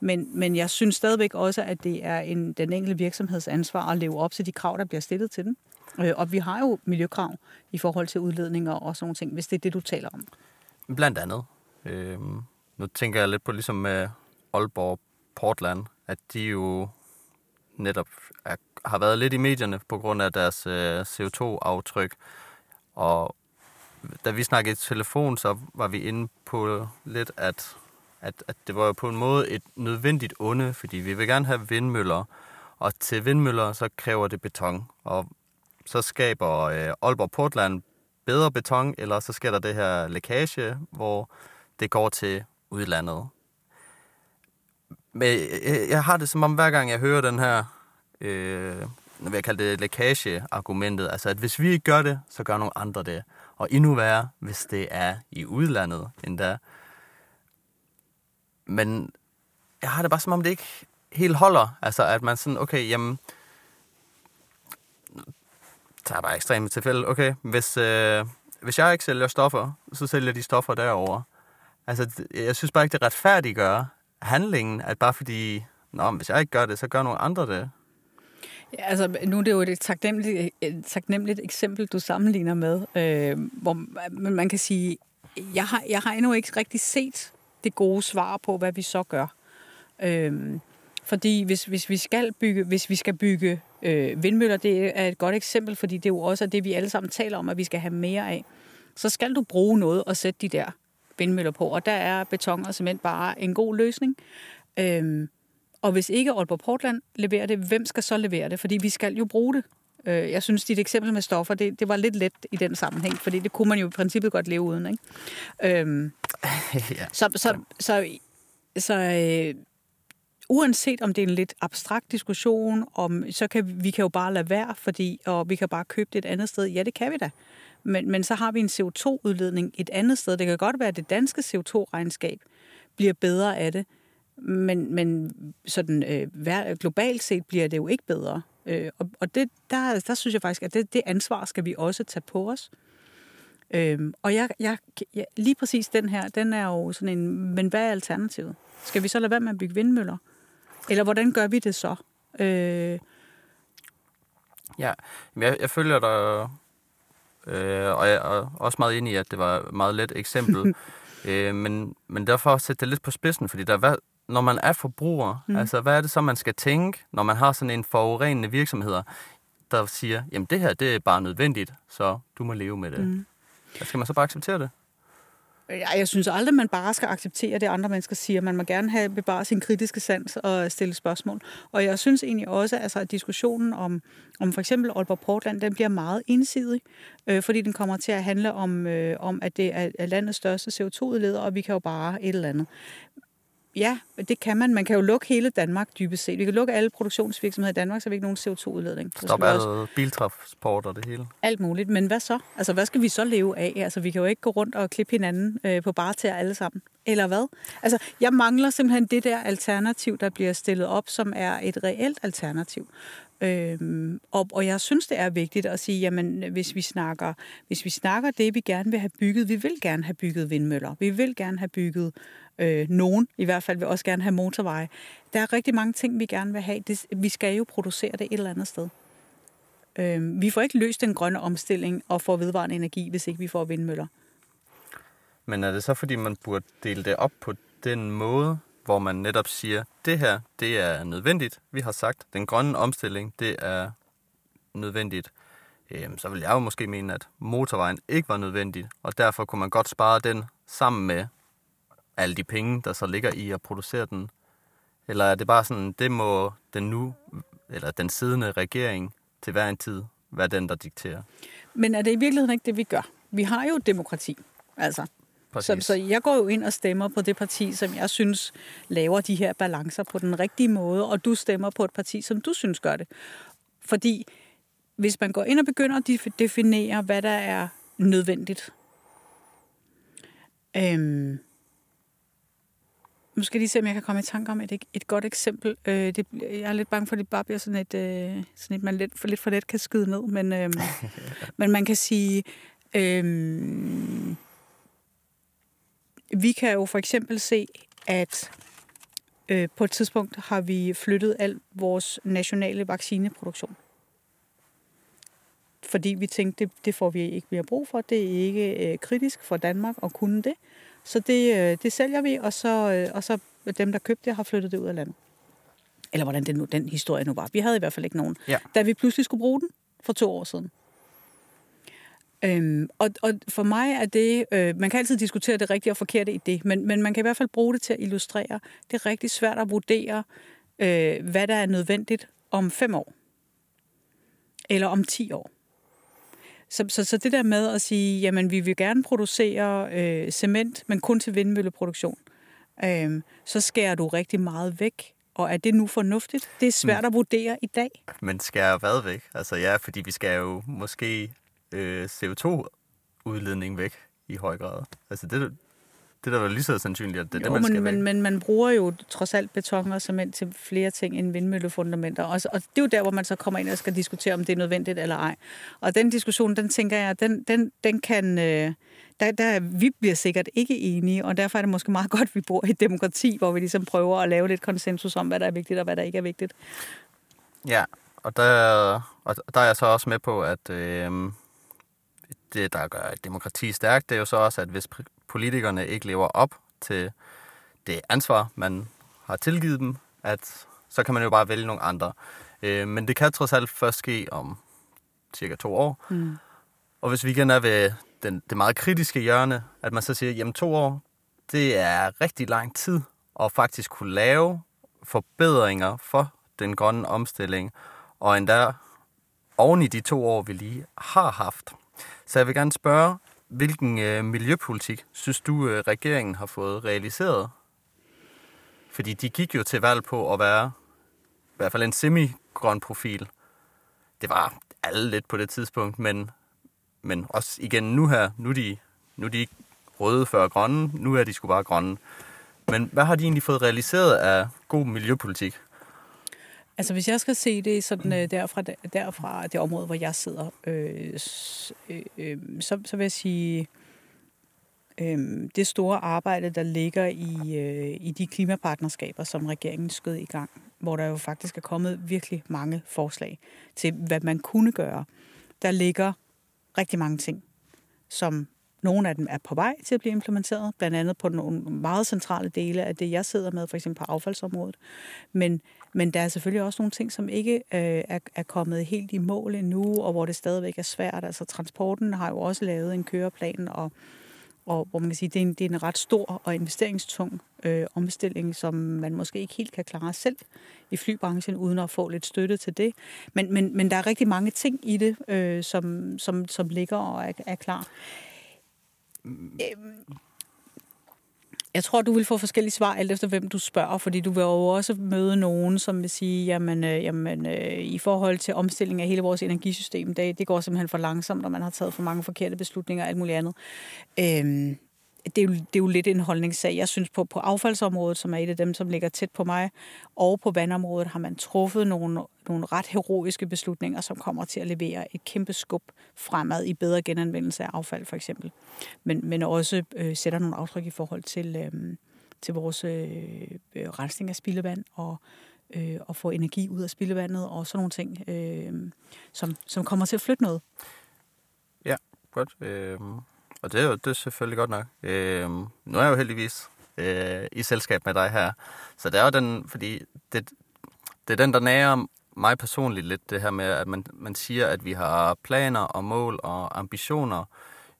Men, men jeg synes stadigvæk også, at det er en, den enkelte virksomheds ansvar at leve op til de krav, der bliver stillet til den. Øh, og vi har jo miljøkrav i forhold til udledninger og sådan nogle ting, hvis det er det, du taler om. Blandt andet. Øh, nu tænker jeg lidt på ligesom med Aalborg Portland, at de jo netop er, har været lidt i medierne på grund af deres øh, CO2-aftryk. Og da vi snakkede i telefon, så var vi inde på lidt, at, at, at det var jo på en måde et nødvendigt onde, fordi vi vil gerne have vindmøller, og til vindmøller, så kræver det beton. Og så skaber øh, Aalborg Portland bedre beton, eller så sker der det her lækage, hvor det går til udlandet. Men øh, øh, jeg, har det som om, hver gang jeg hører den her, øh, hvad jeg kalder det lækage-argumentet, altså at hvis vi ikke gør det, så gør nogle andre det. Og endnu værre, hvis det er i udlandet endda. Men jeg har det bare som om, det ikke helt holder. Altså at man sådan, okay, jamen, tager bare ekstremt tilfælde. Okay, hvis, øh, hvis jeg ikke sælger stoffer, så sælger de stoffer derover. Altså, jeg synes bare ikke, det retfærdiggør, handlingen, at bare fordi, Nå, hvis jeg ikke gør det, så gør nogle andre det. Ja, altså, nu er det jo et taknemmeligt, et taknemmeligt eksempel, du sammenligner med, øh, hvor man kan sige, jeg har, jeg har endnu ikke rigtig set det gode svar på, hvad vi så gør. Øh, fordi hvis, hvis, vi skal bygge, hvis vi skal bygge øh, vindmøller, det er et godt eksempel, fordi det er jo også det, vi alle sammen taler om, at vi skal have mere af. Så skal du bruge noget og sætte de der vindmøller på, og der er beton og cement bare en god løsning. Øhm, og hvis ikke Aalborg Portland leverer det, hvem skal så levere det? Fordi vi skal jo bruge det. Øh, jeg synes, dit eksempel med stoffer, det, det var lidt let i den sammenhæng, fordi det kunne man jo i princippet godt leve uden. Ikke? Øhm, ja. Så, så, så, så øh, uanset om det er en lidt abstrakt diskussion, om, så kan vi kan jo bare lade være, fordi, og vi kan bare købe det et andet sted. Ja, det kan vi da. Men, men så har vi en CO2-udledning et andet sted. Det kan godt være, at det danske CO2-regnskab bliver bedre af det, men, men sådan, øh, globalt set bliver det jo ikke bedre. Øh, og og det, der, der synes jeg faktisk, at det, det ansvar skal vi også tage på os. Øh, og jeg, jeg, jeg, lige præcis den her, den er jo sådan en, men hvad er alternativet? Skal vi så lade være med at bygge vindmøller? Eller hvordan gør vi det så? Øh, ja, jeg, jeg følger dig Øh, og jeg er også meget enig i, at det var et meget let eksempel. øh, men, men derfor sætte det lidt på spidsen, fordi der, hvad, når man er forbruger, mm. altså hvad er det så, man skal tænke, når man har sådan en forurenende virksomhed, der siger, jamen det her, det er bare nødvendigt, så du må leve med det. Mm. Skal man så bare acceptere det? Jeg synes aldrig, man bare skal acceptere det, andre mennesker siger. Man må gerne have bevare sin kritiske sans og stille spørgsmål. Og jeg synes egentlig også, altså, at diskussionen om, om for eksempel Aalborg Portland, den bliver meget ensidig, øh, fordi den kommer til at handle om, øh, om at det er landets største CO2-udleder, og vi kan jo bare et eller andet. Ja, det kan man. Man kan jo lukke hele Danmark dybest set. Vi kan lukke alle produktionsvirksomheder i Danmark, så vi ikke nogen CO2-udledning. Stop al også... biltransport og det hele. Alt muligt. Men hvad så? Altså, hvad skal vi så leve af? Altså, vi kan jo ikke gå rundt og klippe hinanden øh, på bare til alle sammen. Eller hvad? Altså, jeg mangler simpelthen det der alternativ, der bliver stillet op, som er et reelt alternativ. Øhm, og, og jeg synes, det er vigtigt at sige, jamen, hvis vi snakker, hvis vi snakker det, vi gerne vil have bygget, vi vil gerne have bygget vindmøller, vi vil gerne have bygget øh, nogen, i hvert fald vil også gerne have motorveje. Der er rigtig mange ting, vi gerne vil have. Det, vi skal jo producere det et eller andet sted. Øhm, vi får ikke løst den grønne omstilling og får vedvarende energi, hvis ikke vi får vindmøller. Men er det så, fordi man burde dele det op på den måde? Hvor man netop siger, det her, det er nødvendigt. Vi har sagt, den grønne omstilling, det er nødvendigt. Øhm, så vil jeg jo måske mene, at motorvejen ikke var nødvendig, og derfor kunne man godt spare den sammen med alle de penge, der så ligger i at producere den. Eller er det bare sådan, det må den nu, eller den siddende regering til hver en tid, være den, der dikterer? Men er det i virkeligheden ikke det, vi gør? Vi har jo demokrati. Altså, så, så jeg går jo ind og stemmer på det parti, som jeg synes laver de her balancer på den rigtige måde, og du stemmer på et parti, som du synes gør det. Fordi hvis man går ind og begynder at definere, hvad der er nødvendigt, øhm, nu skal jeg lige se, om jeg kan komme i tanke om et, et godt eksempel. Øh, det, jeg er lidt bange for, at det bare bliver sådan et, øh, sådan et man lidt for, lidt for let kan skyde ned. Men, øh, men man kan sige, øh, vi kan jo for eksempel se, at øh, på et tidspunkt har vi flyttet al vores nationale vaccineproduktion. Fordi vi tænkte, det, det får vi ikke mere brug for. Det er ikke øh, kritisk for Danmark at kunne det. Så det, øh, det sælger vi, og så, øh, og så dem, der købte det, har flyttet det ud af landet. Eller hvordan det nu, den historie nu var. Vi havde i hvert fald ikke nogen. Ja. Da vi pludselig skulle bruge den for to år siden. Øhm, og, og for mig er det, øh, man kan altid diskutere det rigtige og forkerte i det, men, men man kan i hvert fald bruge det til at illustrere. Det er rigtig svært at vurdere, øh, hvad der er nødvendigt om fem år. Eller om ti år. Så, så, så det der med at sige, jamen vi vil gerne producere øh, cement, men kun til vindmølleproduktion, øh, så skærer du rigtig meget væk. Og er det nu fornuftigt? Det er svært mm. at vurdere i dag. Men skærer hvad væk? Altså ja, fordi vi skal jo måske øh, CO2-udledning væk i høj grad. Altså det, det er da lige så sandsynligt, at det er jo, det, man men, skal men, men man bruger jo trods alt beton og cement til flere ting end vindmøllefundamenter. Og, og det er jo der, hvor man så kommer ind og skal diskutere, om det er nødvendigt eller ej. Og den diskussion, den tænker jeg, den, den, den kan... Øh, der, der, vi bliver sikkert ikke enige, og derfor er det måske meget godt, at vi bor i et demokrati, hvor vi ligesom prøver at lave lidt konsensus om, hvad der er vigtigt og hvad der ikke er vigtigt. Ja, og der, og der er jeg så også med på, at øh, det, der gør et demokrati stærkt, det er jo så også, at hvis politikerne ikke lever op til det ansvar, man har tilgivet dem, at så kan man jo bare vælge nogle andre. Øh, men det kan trods alt først ske om cirka to år. Mm. Og hvis vi igen er ved den, det meget kritiske hjørne, at man så siger, jamen to år, det er rigtig lang tid at faktisk kunne lave forbedringer for den grønne omstilling, og endda oven i de to år, vi lige har haft. Så jeg vil gerne spørge, hvilken øh, miljøpolitik synes du, øh, regeringen har fået realiseret? Fordi de gik jo til valg på at være i hvert fald en semi-grøn profil. Det var alle lidt på det tidspunkt, men, men også igen nu her, nu er de, nu er de ikke røde før grønne, nu er de sgu bare grønne. Men hvad har de egentlig fået realiseret af god miljøpolitik? Altså hvis jeg skal se det sådan øh, derfra, derfra det område, hvor jeg sidder, øh, øh, øh, så, så vil jeg sige, øh, det store arbejde, der ligger i, øh, i de klimapartnerskaber, som regeringen skød i gang, hvor der jo faktisk er kommet virkelig mange forslag til, hvad man kunne gøre. Der ligger rigtig mange ting, som nogle af dem er på vej til at blive implementeret, blandt andet på nogle meget centrale dele af det, jeg sidder med, for eksempel på affaldsområdet. Men, men der er selvfølgelig også nogle ting, som ikke øh, er, er kommet helt i mål endnu, og hvor det stadigvæk er svært. Altså transporten har jo også lavet en køreplan, og, og hvor man kan sige, det er en, det er en ret stor og investeringstung øh, omstilling, som man måske ikke helt kan klare selv i flybranchen, uden at få lidt støtte til det. Men, men, men der er rigtig mange ting i det, øh, som, som, som ligger og er, er klar. Jeg tror, du vil få forskellige svar, alt efter hvem du spørger, fordi du vil jo også møde nogen, som vil sige, jamen, øh, jamen øh, i forhold til omstilling af hele vores energisystem, det, det går simpelthen for langsomt, når man har taget for mange forkerte beslutninger og alt muligt andet. Øh, det, er jo, det er jo lidt en holdningssag. Jeg synes på, på affaldsområdet, som er et af dem, som ligger tæt på mig, og på vandområdet har man truffet nogle, nogle ret heroiske beslutninger, som kommer til at levere et kæmpe skub fremad i bedre genanvendelse af affald for eksempel. Men, men også øh, sætter nogle aftryk i forhold til, øh, til vores øh, øh rensning af spildevand og øh, at få energi ud af spildevandet og sådan nogle ting, øh, som, som kommer til at flytte noget. Ja, godt. Øh og det er jo det er selvfølgelig godt nok. Øh, nu er jeg jo heldigvis øh, i selskab med dig her. Så det er jo den, fordi det, det er den, der nærer mig personligt lidt, det her med, at man, man siger, at vi har planer og mål og ambitioner.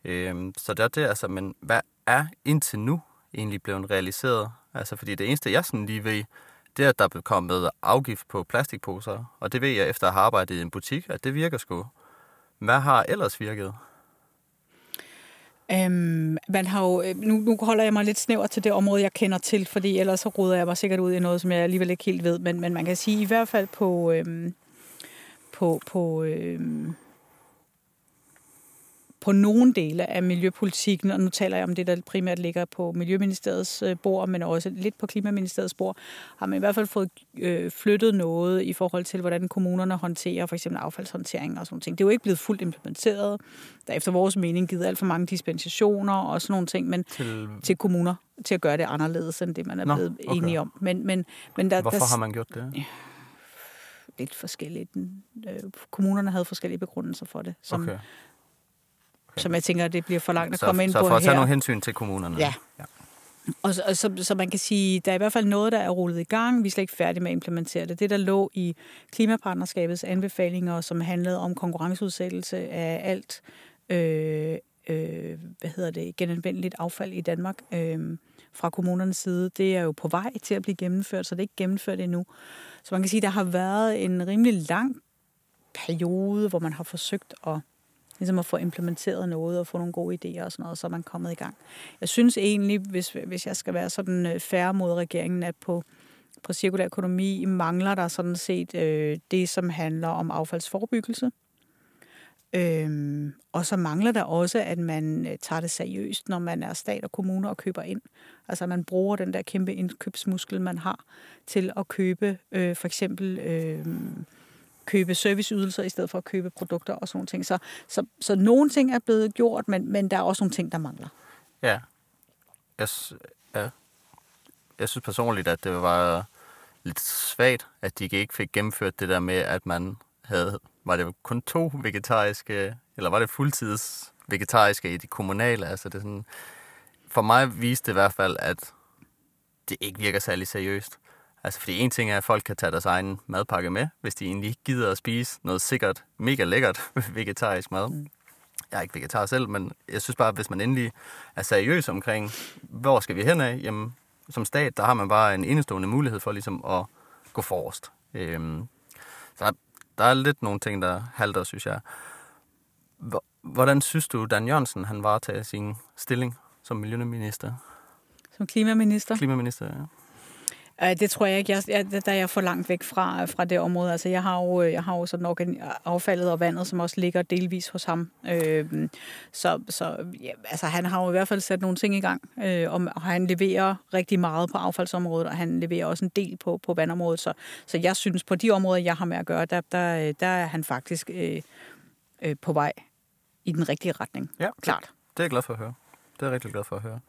Øh, så det er det, altså, men hvad er indtil nu egentlig blevet realiseret? Altså, fordi det eneste, jeg sådan lige ved, det er, at der er kommet afgift på plastikposer, og det ved jeg efter at have arbejdet i en butik, at det virker sgu. Hvad har ellers virket? Øhm, man har jo, øh, nu, nu holder jeg mig lidt snæver til det område, jeg kender til, fordi ellers så ruder jeg mig sikkert ud i noget, som jeg alligevel ikke helt ved. Men, men man kan sige i hvert fald på, øhm, på, på øhm, på nogle dele af miljøpolitikken, og nu taler jeg om det, der primært ligger på Miljøministeriets øh, bord, men også lidt på Klimaministeriets bord, har man i hvert fald fået øh, flyttet noget i forhold til, hvordan kommunerne håndterer for eksempel affaldshåndtering og sådan ting. Det er jo ikke blevet fuldt implementeret. Der er efter vores mening givet alt for mange dispensationer og sådan nogle ting, men til, til kommuner til at gøre det anderledes, end det man er Nå, blevet okay. enige om. Men, men, men der, Hvorfor der, har man gjort det? Ja, lidt forskelligt. Øh, kommunerne havde forskellige begrundelser for det, som, okay som jeg tænker, det bliver for langt at så, komme ind så på her. Så for at tage her. nogle hensyn til kommunerne. Ja. ja. Og, og så, så man kan sige, der er i hvert fald noget, der er rullet i gang. Vi er slet ikke færdige med at implementere det. Det, der lå i klimapartnerskabets anbefalinger, som handlede om konkurrenceudsættelse af alt, øh, øh, hvad hedder det, genanvendeligt affald i Danmark øh, fra kommunernes side, det er jo på vej til at blive gennemført, så det er ikke gennemført endnu. Så man kan sige, der har været en rimelig lang periode, hvor man har forsøgt at ligesom at få implementeret noget og få nogle gode idéer og sådan noget, så er man kommet i gang. Jeg synes egentlig, hvis, hvis jeg skal være sådan øh, færre mod regeringen, at på, på cirkulær økonomi mangler der sådan set øh, det, som handler om affaldsforebyggelse. Øhm, og så mangler der også, at man øh, tager det seriøst, når man er stat og kommuner og køber ind. Altså at man bruger den der kæmpe indkøbsmuskel, man har, til at købe øh, for eksempel... Øh, købe serviceydelser i stedet for at købe produkter og sådan nogle ting. Så, så, så nogle ting er blevet gjort, men, men der er også nogle ting, der mangler. Ja. Jeg, ja. jeg synes personligt, at det var lidt svagt, at de ikke fik gennemført det der med, at man havde, var det kun to vegetariske, eller var det fuldtids vegetariske i de kommunale? Altså det sådan, for mig viste det i hvert fald, at det ikke virker særlig seriøst. Altså, fordi en ting er, at folk kan tage deres egen madpakke med, hvis de egentlig ikke gider at spise noget sikkert, mega lækkert vegetarisk mad. Mm. Jeg er ikke vegetar selv, men jeg synes bare, at hvis man endelig er seriøs omkring, hvor skal vi hen af, jamen, som stat, der har man bare en enestående mulighed for ligesom at gå forrest. Øhm, så der er lidt nogle ting, der halter, synes jeg. Hvordan synes du, Dan Jørgensen, han varetager sin stilling som miljøminister? Som klimaminister? Klimaminister, ja. Det tror jeg ikke. Jeg, jeg, der er jeg for langt væk fra, fra det område. Altså, jeg har jo, jeg har jo sådan organ, affaldet og vandet, som også ligger delvis hos ham. Øh, så så ja, altså, han har jo i hvert fald sat nogle ting i gang, øh, og, og han leverer rigtig meget på affaldsområdet, og han leverer også en del på, på vandområdet. Så, så jeg synes, på de områder, jeg har med at gøre, der, der, der er han faktisk øh, øh, på vej i den rigtige retning. Ja, klart. Det, det er jeg glad for at høre. Det er jeg rigtig glad for at høre.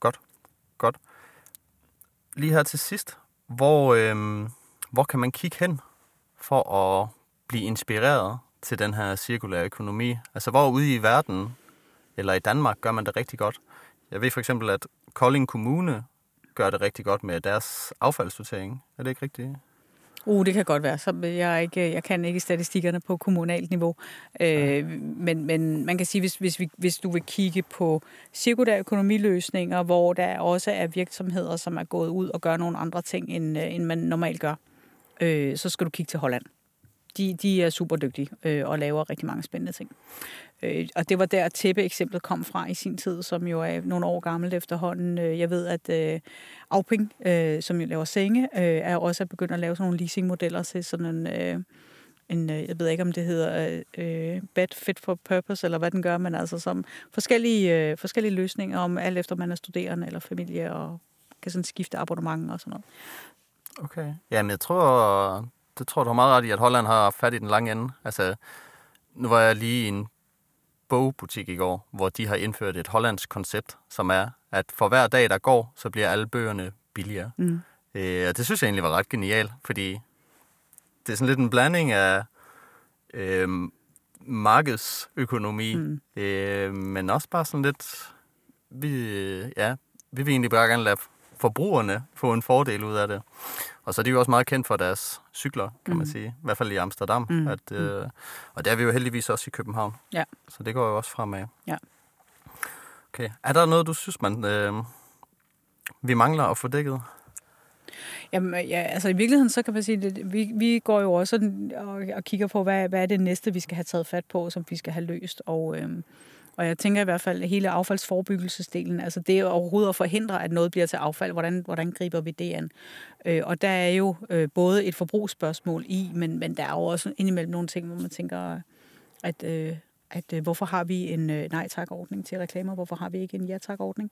Godt. Godt lige her til sidst, hvor, øh, hvor kan man kigge hen for at blive inspireret til den her cirkulære økonomi? Altså, hvor ude i verden, eller i Danmark, gør man det rigtig godt? Jeg ved for eksempel, at Kolding Kommune gør det rigtig godt med deres affaldssortering. Er det ikke rigtigt? Uh, det kan godt være. Så jeg, er ikke, jeg kan ikke statistikkerne på kommunalt niveau. Øh, men, men man kan sige, hvis, hvis, vi, hvis du vil kigge på cirkulære økonomiløsninger, hvor der også er virksomheder, som er gået ud og gør nogle andre ting, end, end man normalt gør, øh, så skal du kigge til Holland. De, de er super dygtige øh, og laver rigtig mange spændende ting. Øh, og det var der, tæppe-eksemplet kom fra i sin tid, som jo er nogle år gammelt efterhånden. Øh, jeg ved, at øh, Auping, øh, som jo laver senge, øh, er også begyndt at lave sådan nogle leasingmodeller til sådan en... Øh, en, øh, jeg ved ikke, om det hedder øh, bed fit for purpose, eller hvad den gør, men altså som forskellige, øh, forskellige løsninger om alt efter man er studerende eller familie, og kan sådan skifte abonnement og sådan noget. Okay. Jamen, jeg tror, det tror du har meget ret i, at Holland har fat i den lange ende. Altså, nu var jeg lige i en bogbutik i går, hvor de har indført et hollandsk koncept, som er, at for hver dag, der går, så bliver alle bøgerne billigere. Mm. Øh, og det synes jeg egentlig var ret genialt, fordi det er sådan lidt en blanding af øh, markedsøkonomi, mm. øh, men også bare sådan lidt, vi, ja, vi vil egentlig bare gerne lade forbrugerne få en fordel ud af det. Og så er de jo også meget kendt for deres cykler, kan mm. man sige. I hvert fald i Amsterdam. Mm. At, øh, og der er vi jo heldigvis også i København. Ja. Så det går jo også fremad. Ja. Okay. Er der noget, du synes, man, øh, vi mangler at få dækket? Jamen, ja, altså i virkeligheden, så kan man sige, at vi, vi går jo også og, og kigger på, hvad, hvad er det næste, vi skal have taget fat på, som vi skal have løst. Og, øhm, og jeg tænker i hvert fald, hele affaldsforebyggelsesdelen, altså det er overhovedet at forhindre, at noget bliver til affald, hvordan, hvordan griber vi det an? Øh, og der er jo øh, både et forbrugsspørgsmål i, men, men der er jo også indimellem nogle ting, hvor man tænker, at, øh, at øh, hvorfor har vi en øh, nej-tak-ordning til reklamer, hvorfor har vi ikke en ja-tak-ordning,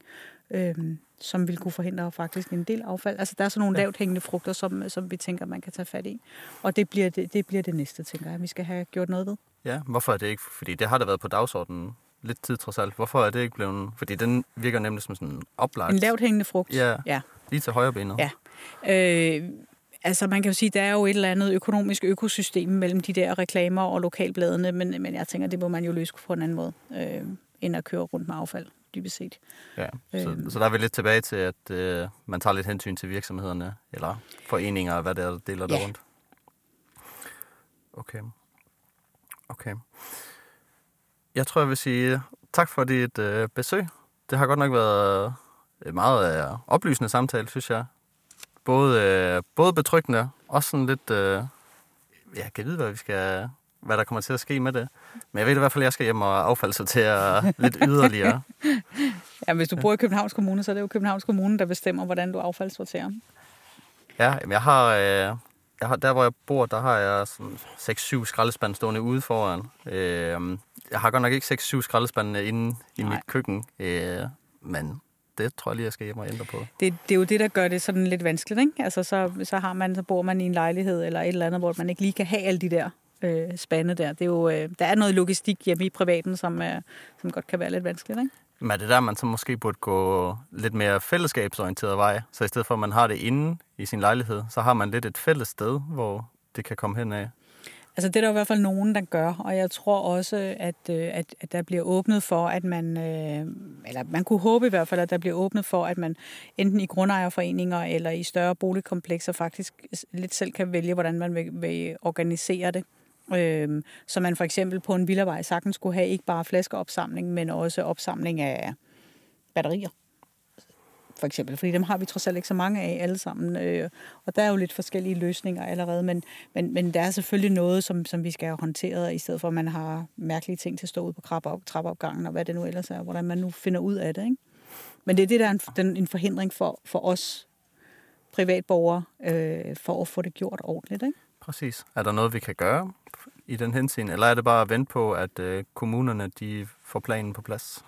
øh, som vil kunne forhindre faktisk en del affald. Altså der er sådan nogle ja. lavt hængende frugter, som, som vi tænker, man kan tage fat i. Og det bliver det, det bliver det næste, tænker jeg, vi skal have gjort noget ved. Ja, hvorfor er det ikke? Fordi det har da været på dagsordenen lidt tid trods alt. Hvorfor er det ikke blevet... Fordi den virker nemlig som sådan en oplagt... En lavt hængende frugt. Ja, ja. lige til højre benet. Ja. Øh, altså man kan jo sige, der er jo et eller andet økonomisk økosystem mellem de der reklamer og lokalbladene, men, men jeg tænker, det må man jo løse på en anden måde, øh, end at køre rundt med affald, dybest set. Ja, så, øh. så der er vi lidt tilbage til, at øh, man tager lidt hensyn til virksomhederne, eller foreninger, hvad det er, der deler ja. der rundt. Okay. Okay. Jeg tror, jeg vil sige tak for dit øh, besøg. Det har godt nok været et meget øh, oplysende samtale, synes jeg. Både, øh, både betryggende, og sådan lidt... Øh, jeg kan vide, hvad vi skal hvad der kommer til at ske med det. Men jeg ved i hvert fald, at jeg skal hjem og affaldsortere lidt yderligere. ja, hvis du bor i Københavns Kommune, så er det jo Københavns Kommune, der bestemmer, hvordan du affaldssorterer. Ja, jeg har, øh, jeg har, der hvor jeg bor, der har jeg sådan 6-7 skraldespande stående ude foran. Øh, jeg har godt nok ikke 6-7 skraldespande inde i Nej. mit køkken, øh, men det tror jeg lige, jeg skal hjem og ændre på. Det, det er jo det, der gør det sådan lidt vanskeligt, ikke? Altså, så, så, har man, så bor man i en lejlighed eller et eller andet, hvor man ikke lige kan have alle de der øh, spande der. Det er jo, øh, der er noget logistik hjemme i privaten, som, øh, som godt kan være lidt vanskeligt, ikke? Men er det der, man så måske burde gå lidt mere fællesskabsorienteret vej? Så i stedet for, at man har det inde i sin lejlighed, så har man lidt et fælles sted, hvor det kan komme hen af. Altså det er der i hvert fald nogen, der gør, og jeg tror også, at, øh, at, at der bliver åbnet for, at man, øh, eller man kunne håbe i hvert fald, at der bliver åbnet for, at man enten i grundejerforeninger eller i større boligkomplekser faktisk lidt selv kan vælge, hvordan man vil, vil organisere det. Øh, så man for eksempel på en villavej sagtens skulle have ikke bare flaskeopsamling, men også opsamling af batterier for eksempel, fordi dem har vi trods alt ikke så mange af alle sammen. Øh, og der er jo lidt forskellige løsninger allerede, men, men, men der er selvfølgelig noget, som, som vi skal have håndteret, i stedet for at man har mærkelige ting til at stå ude på trappeopgangen, og hvad det nu ellers er, hvordan man nu finder ud af det. Ikke? Men det er det, der er en, den, en forhindring for, for os privatborgere, øh, for at få det gjort ordentligt. Ikke? Præcis. Er der noget, vi kan gøre i den henseende, eller er det bare at vente på, at øh, kommunerne de får planen på plads?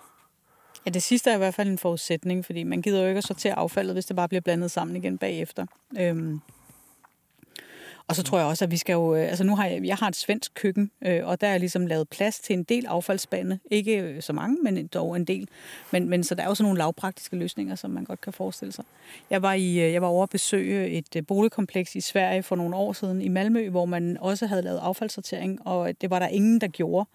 Ja, det sidste er i hvert fald en forudsætning, fordi man gider jo ikke at sortere affaldet, hvis det bare bliver blandet sammen igen bagefter. Øhm. Og så tror jeg også, at vi skal jo... Øh, altså nu har jeg, jeg har et svensk køkken, øh, og der er ligesom lavet plads til en del affaldsspande. Ikke øh, så mange, men dog en del. Men, men så der er jo sådan nogle lavpraktiske løsninger, som man godt kan forestille sig. Jeg var, i, øh, jeg var over at besøge et boligkompleks i Sverige for nogle år siden i Malmø, hvor man også havde lavet affaldssortering, og det var der ingen, der gjorde.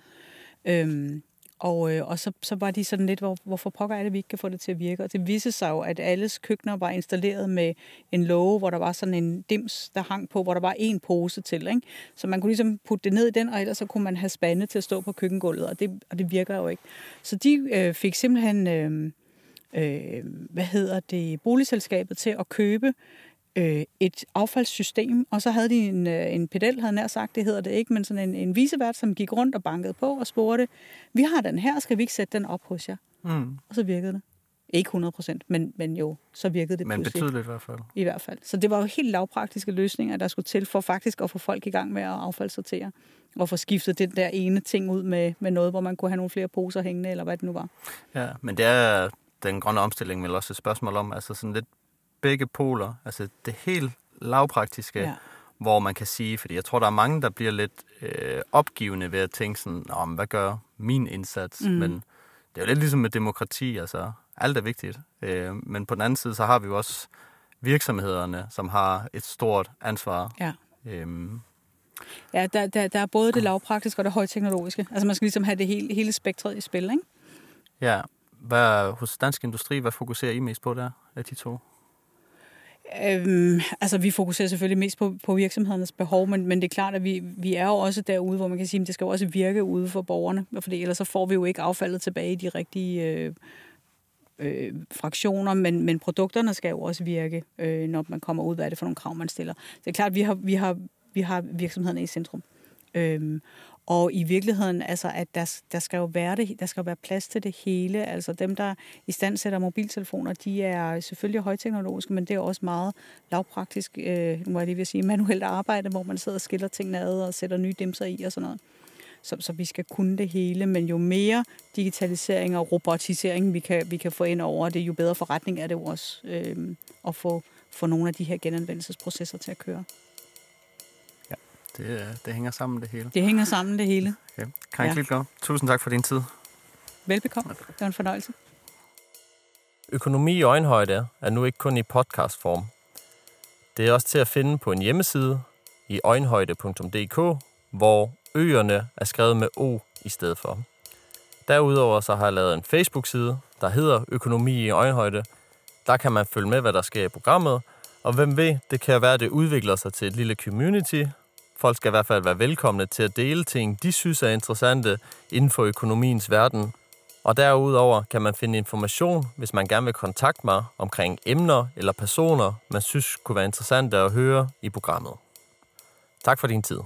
Øhm, og, øh, og så, så var de sådan lidt, hvor, hvorfor pokker er det, vi ikke kan få det til at virke? Og det viste sig jo, at alles køkkener var installeret med en låge, hvor der var sådan en dims, der hang på, hvor der var en pose til. Ikke? Så man kunne ligesom putte det ned i den, og ellers så kunne man have spande til at stå på køkkengulvet, og det, og det virker jo ikke. Så de øh, fik simpelthen, øh, øh, hvad hedder det, boligselskabet til at købe øh, et affaldssystem, og så havde de en, øh, en pedel, havde nær sagt, det hedder det ikke, men sådan en, en visevært, som gik rundt og bankede på og spurgte, vi har den her, skal vi ikke sætte den op hos jer? Mm. Og så virkede det. Ikke 100 procent, men, men jo, så virkede det Men pludselig. betydeligt i hvert fald. I hvert fald. Så det var jo helt lavpraktiske løsninger, der skulle til for faktisk at få folk i gang med at affaldssortere. Og få skiftet den der ene ting ud med, med noget, hvor man kunne have nogle flere poser hængende, eller hvad det nu var. Ja, men det er den grønne omstilling vel også et spørgsmål om, altså sådan lidt begge poler. Altså det helt lavpraktiske, ja. hvor man kan sige, fordi jeg tror, der er mange, der bliver lidt øh, opgivende ved at tænke sådan, om hvad gør min indsats? Mm. Men det er jo lidt ligesom med demokrati, altså alt er vigtigt. Øh, men på den anden side, så har vi jo også virksomhederne, som har et stort ansvar. Ja. Øhm, Ja, der, der, der er både det lavpraktiske og det højteknologiske. Altså man skal ligesom have det hele, hele spektret i spil, ikke? Ja, hvad, hos Dansk Industri, hvad fokuserer I mest på der af de to? Øhm, altså, vi fokuserer selvfølgelig mest på, på virksomhedernes behov, men, men det er klart, at vi, vi er jo også derude, hvor man kan sige, at det skal jo også virke ude for borgerne, for ellers så får vi jo ikke affaldet tilbage i de rigtige øh, øh, fraktioner, men, men produkterne skal jo også virke, øh, når man kommer ud, hvad er det for nogle krav, man stiller. Det er klart, at vi har, vi har, vi har virksomhederne i centrum. Øhm, og i virkeligheden, altså, at der, der skal jo være det, der skal jo være plads til det hele. Altså dem, der i stand sætter mobiltelefoner, de er selvfølgelig højteknologiske, men det er også meget lavpraktisk, øh, nu er det vil sige, manuelt arbejde, hvor man sidder og skiller tingene ad og sætter nye dimser i og sådan noget. Så, så vi skal kunne det hele, men jo mere digitalisering og robotisering vi kan, vi kan få ind over det, jo bedre forretning er det jo også øh, at få, få nogle af de her genanvendelsesprocesser til at køre. Det, det hænger sammen, det hele. Det hænger sammen, det hele. Okay. Karin ja. tusind tak for din tid. Velbekomme. Det var en fornøjelse. Økonomi i øjenhøjde er nu ikke kun i podcastform. Det er også til at finde på en hjemmeside i øjenhøjde.dk, hvor øerne er skrevet med O i stedet for. Derudover så har jeg lavet en Facebook-side, der hedder Økonomi i øjenhøjde. Der kan man følge med, hvad der sker i programmet, og hvem ved, det kan være, at det udvikler sig til et lille community, Folk skal i hvert fald være velkomne til at dele ting, de synes er interessante inden for økonomiens verden. Og derudover kan man finde information, hvis man gerne vil kontakte mig omkring emner eller personer, man synes kunne være interessante at høre i programmet. Tak for din tid.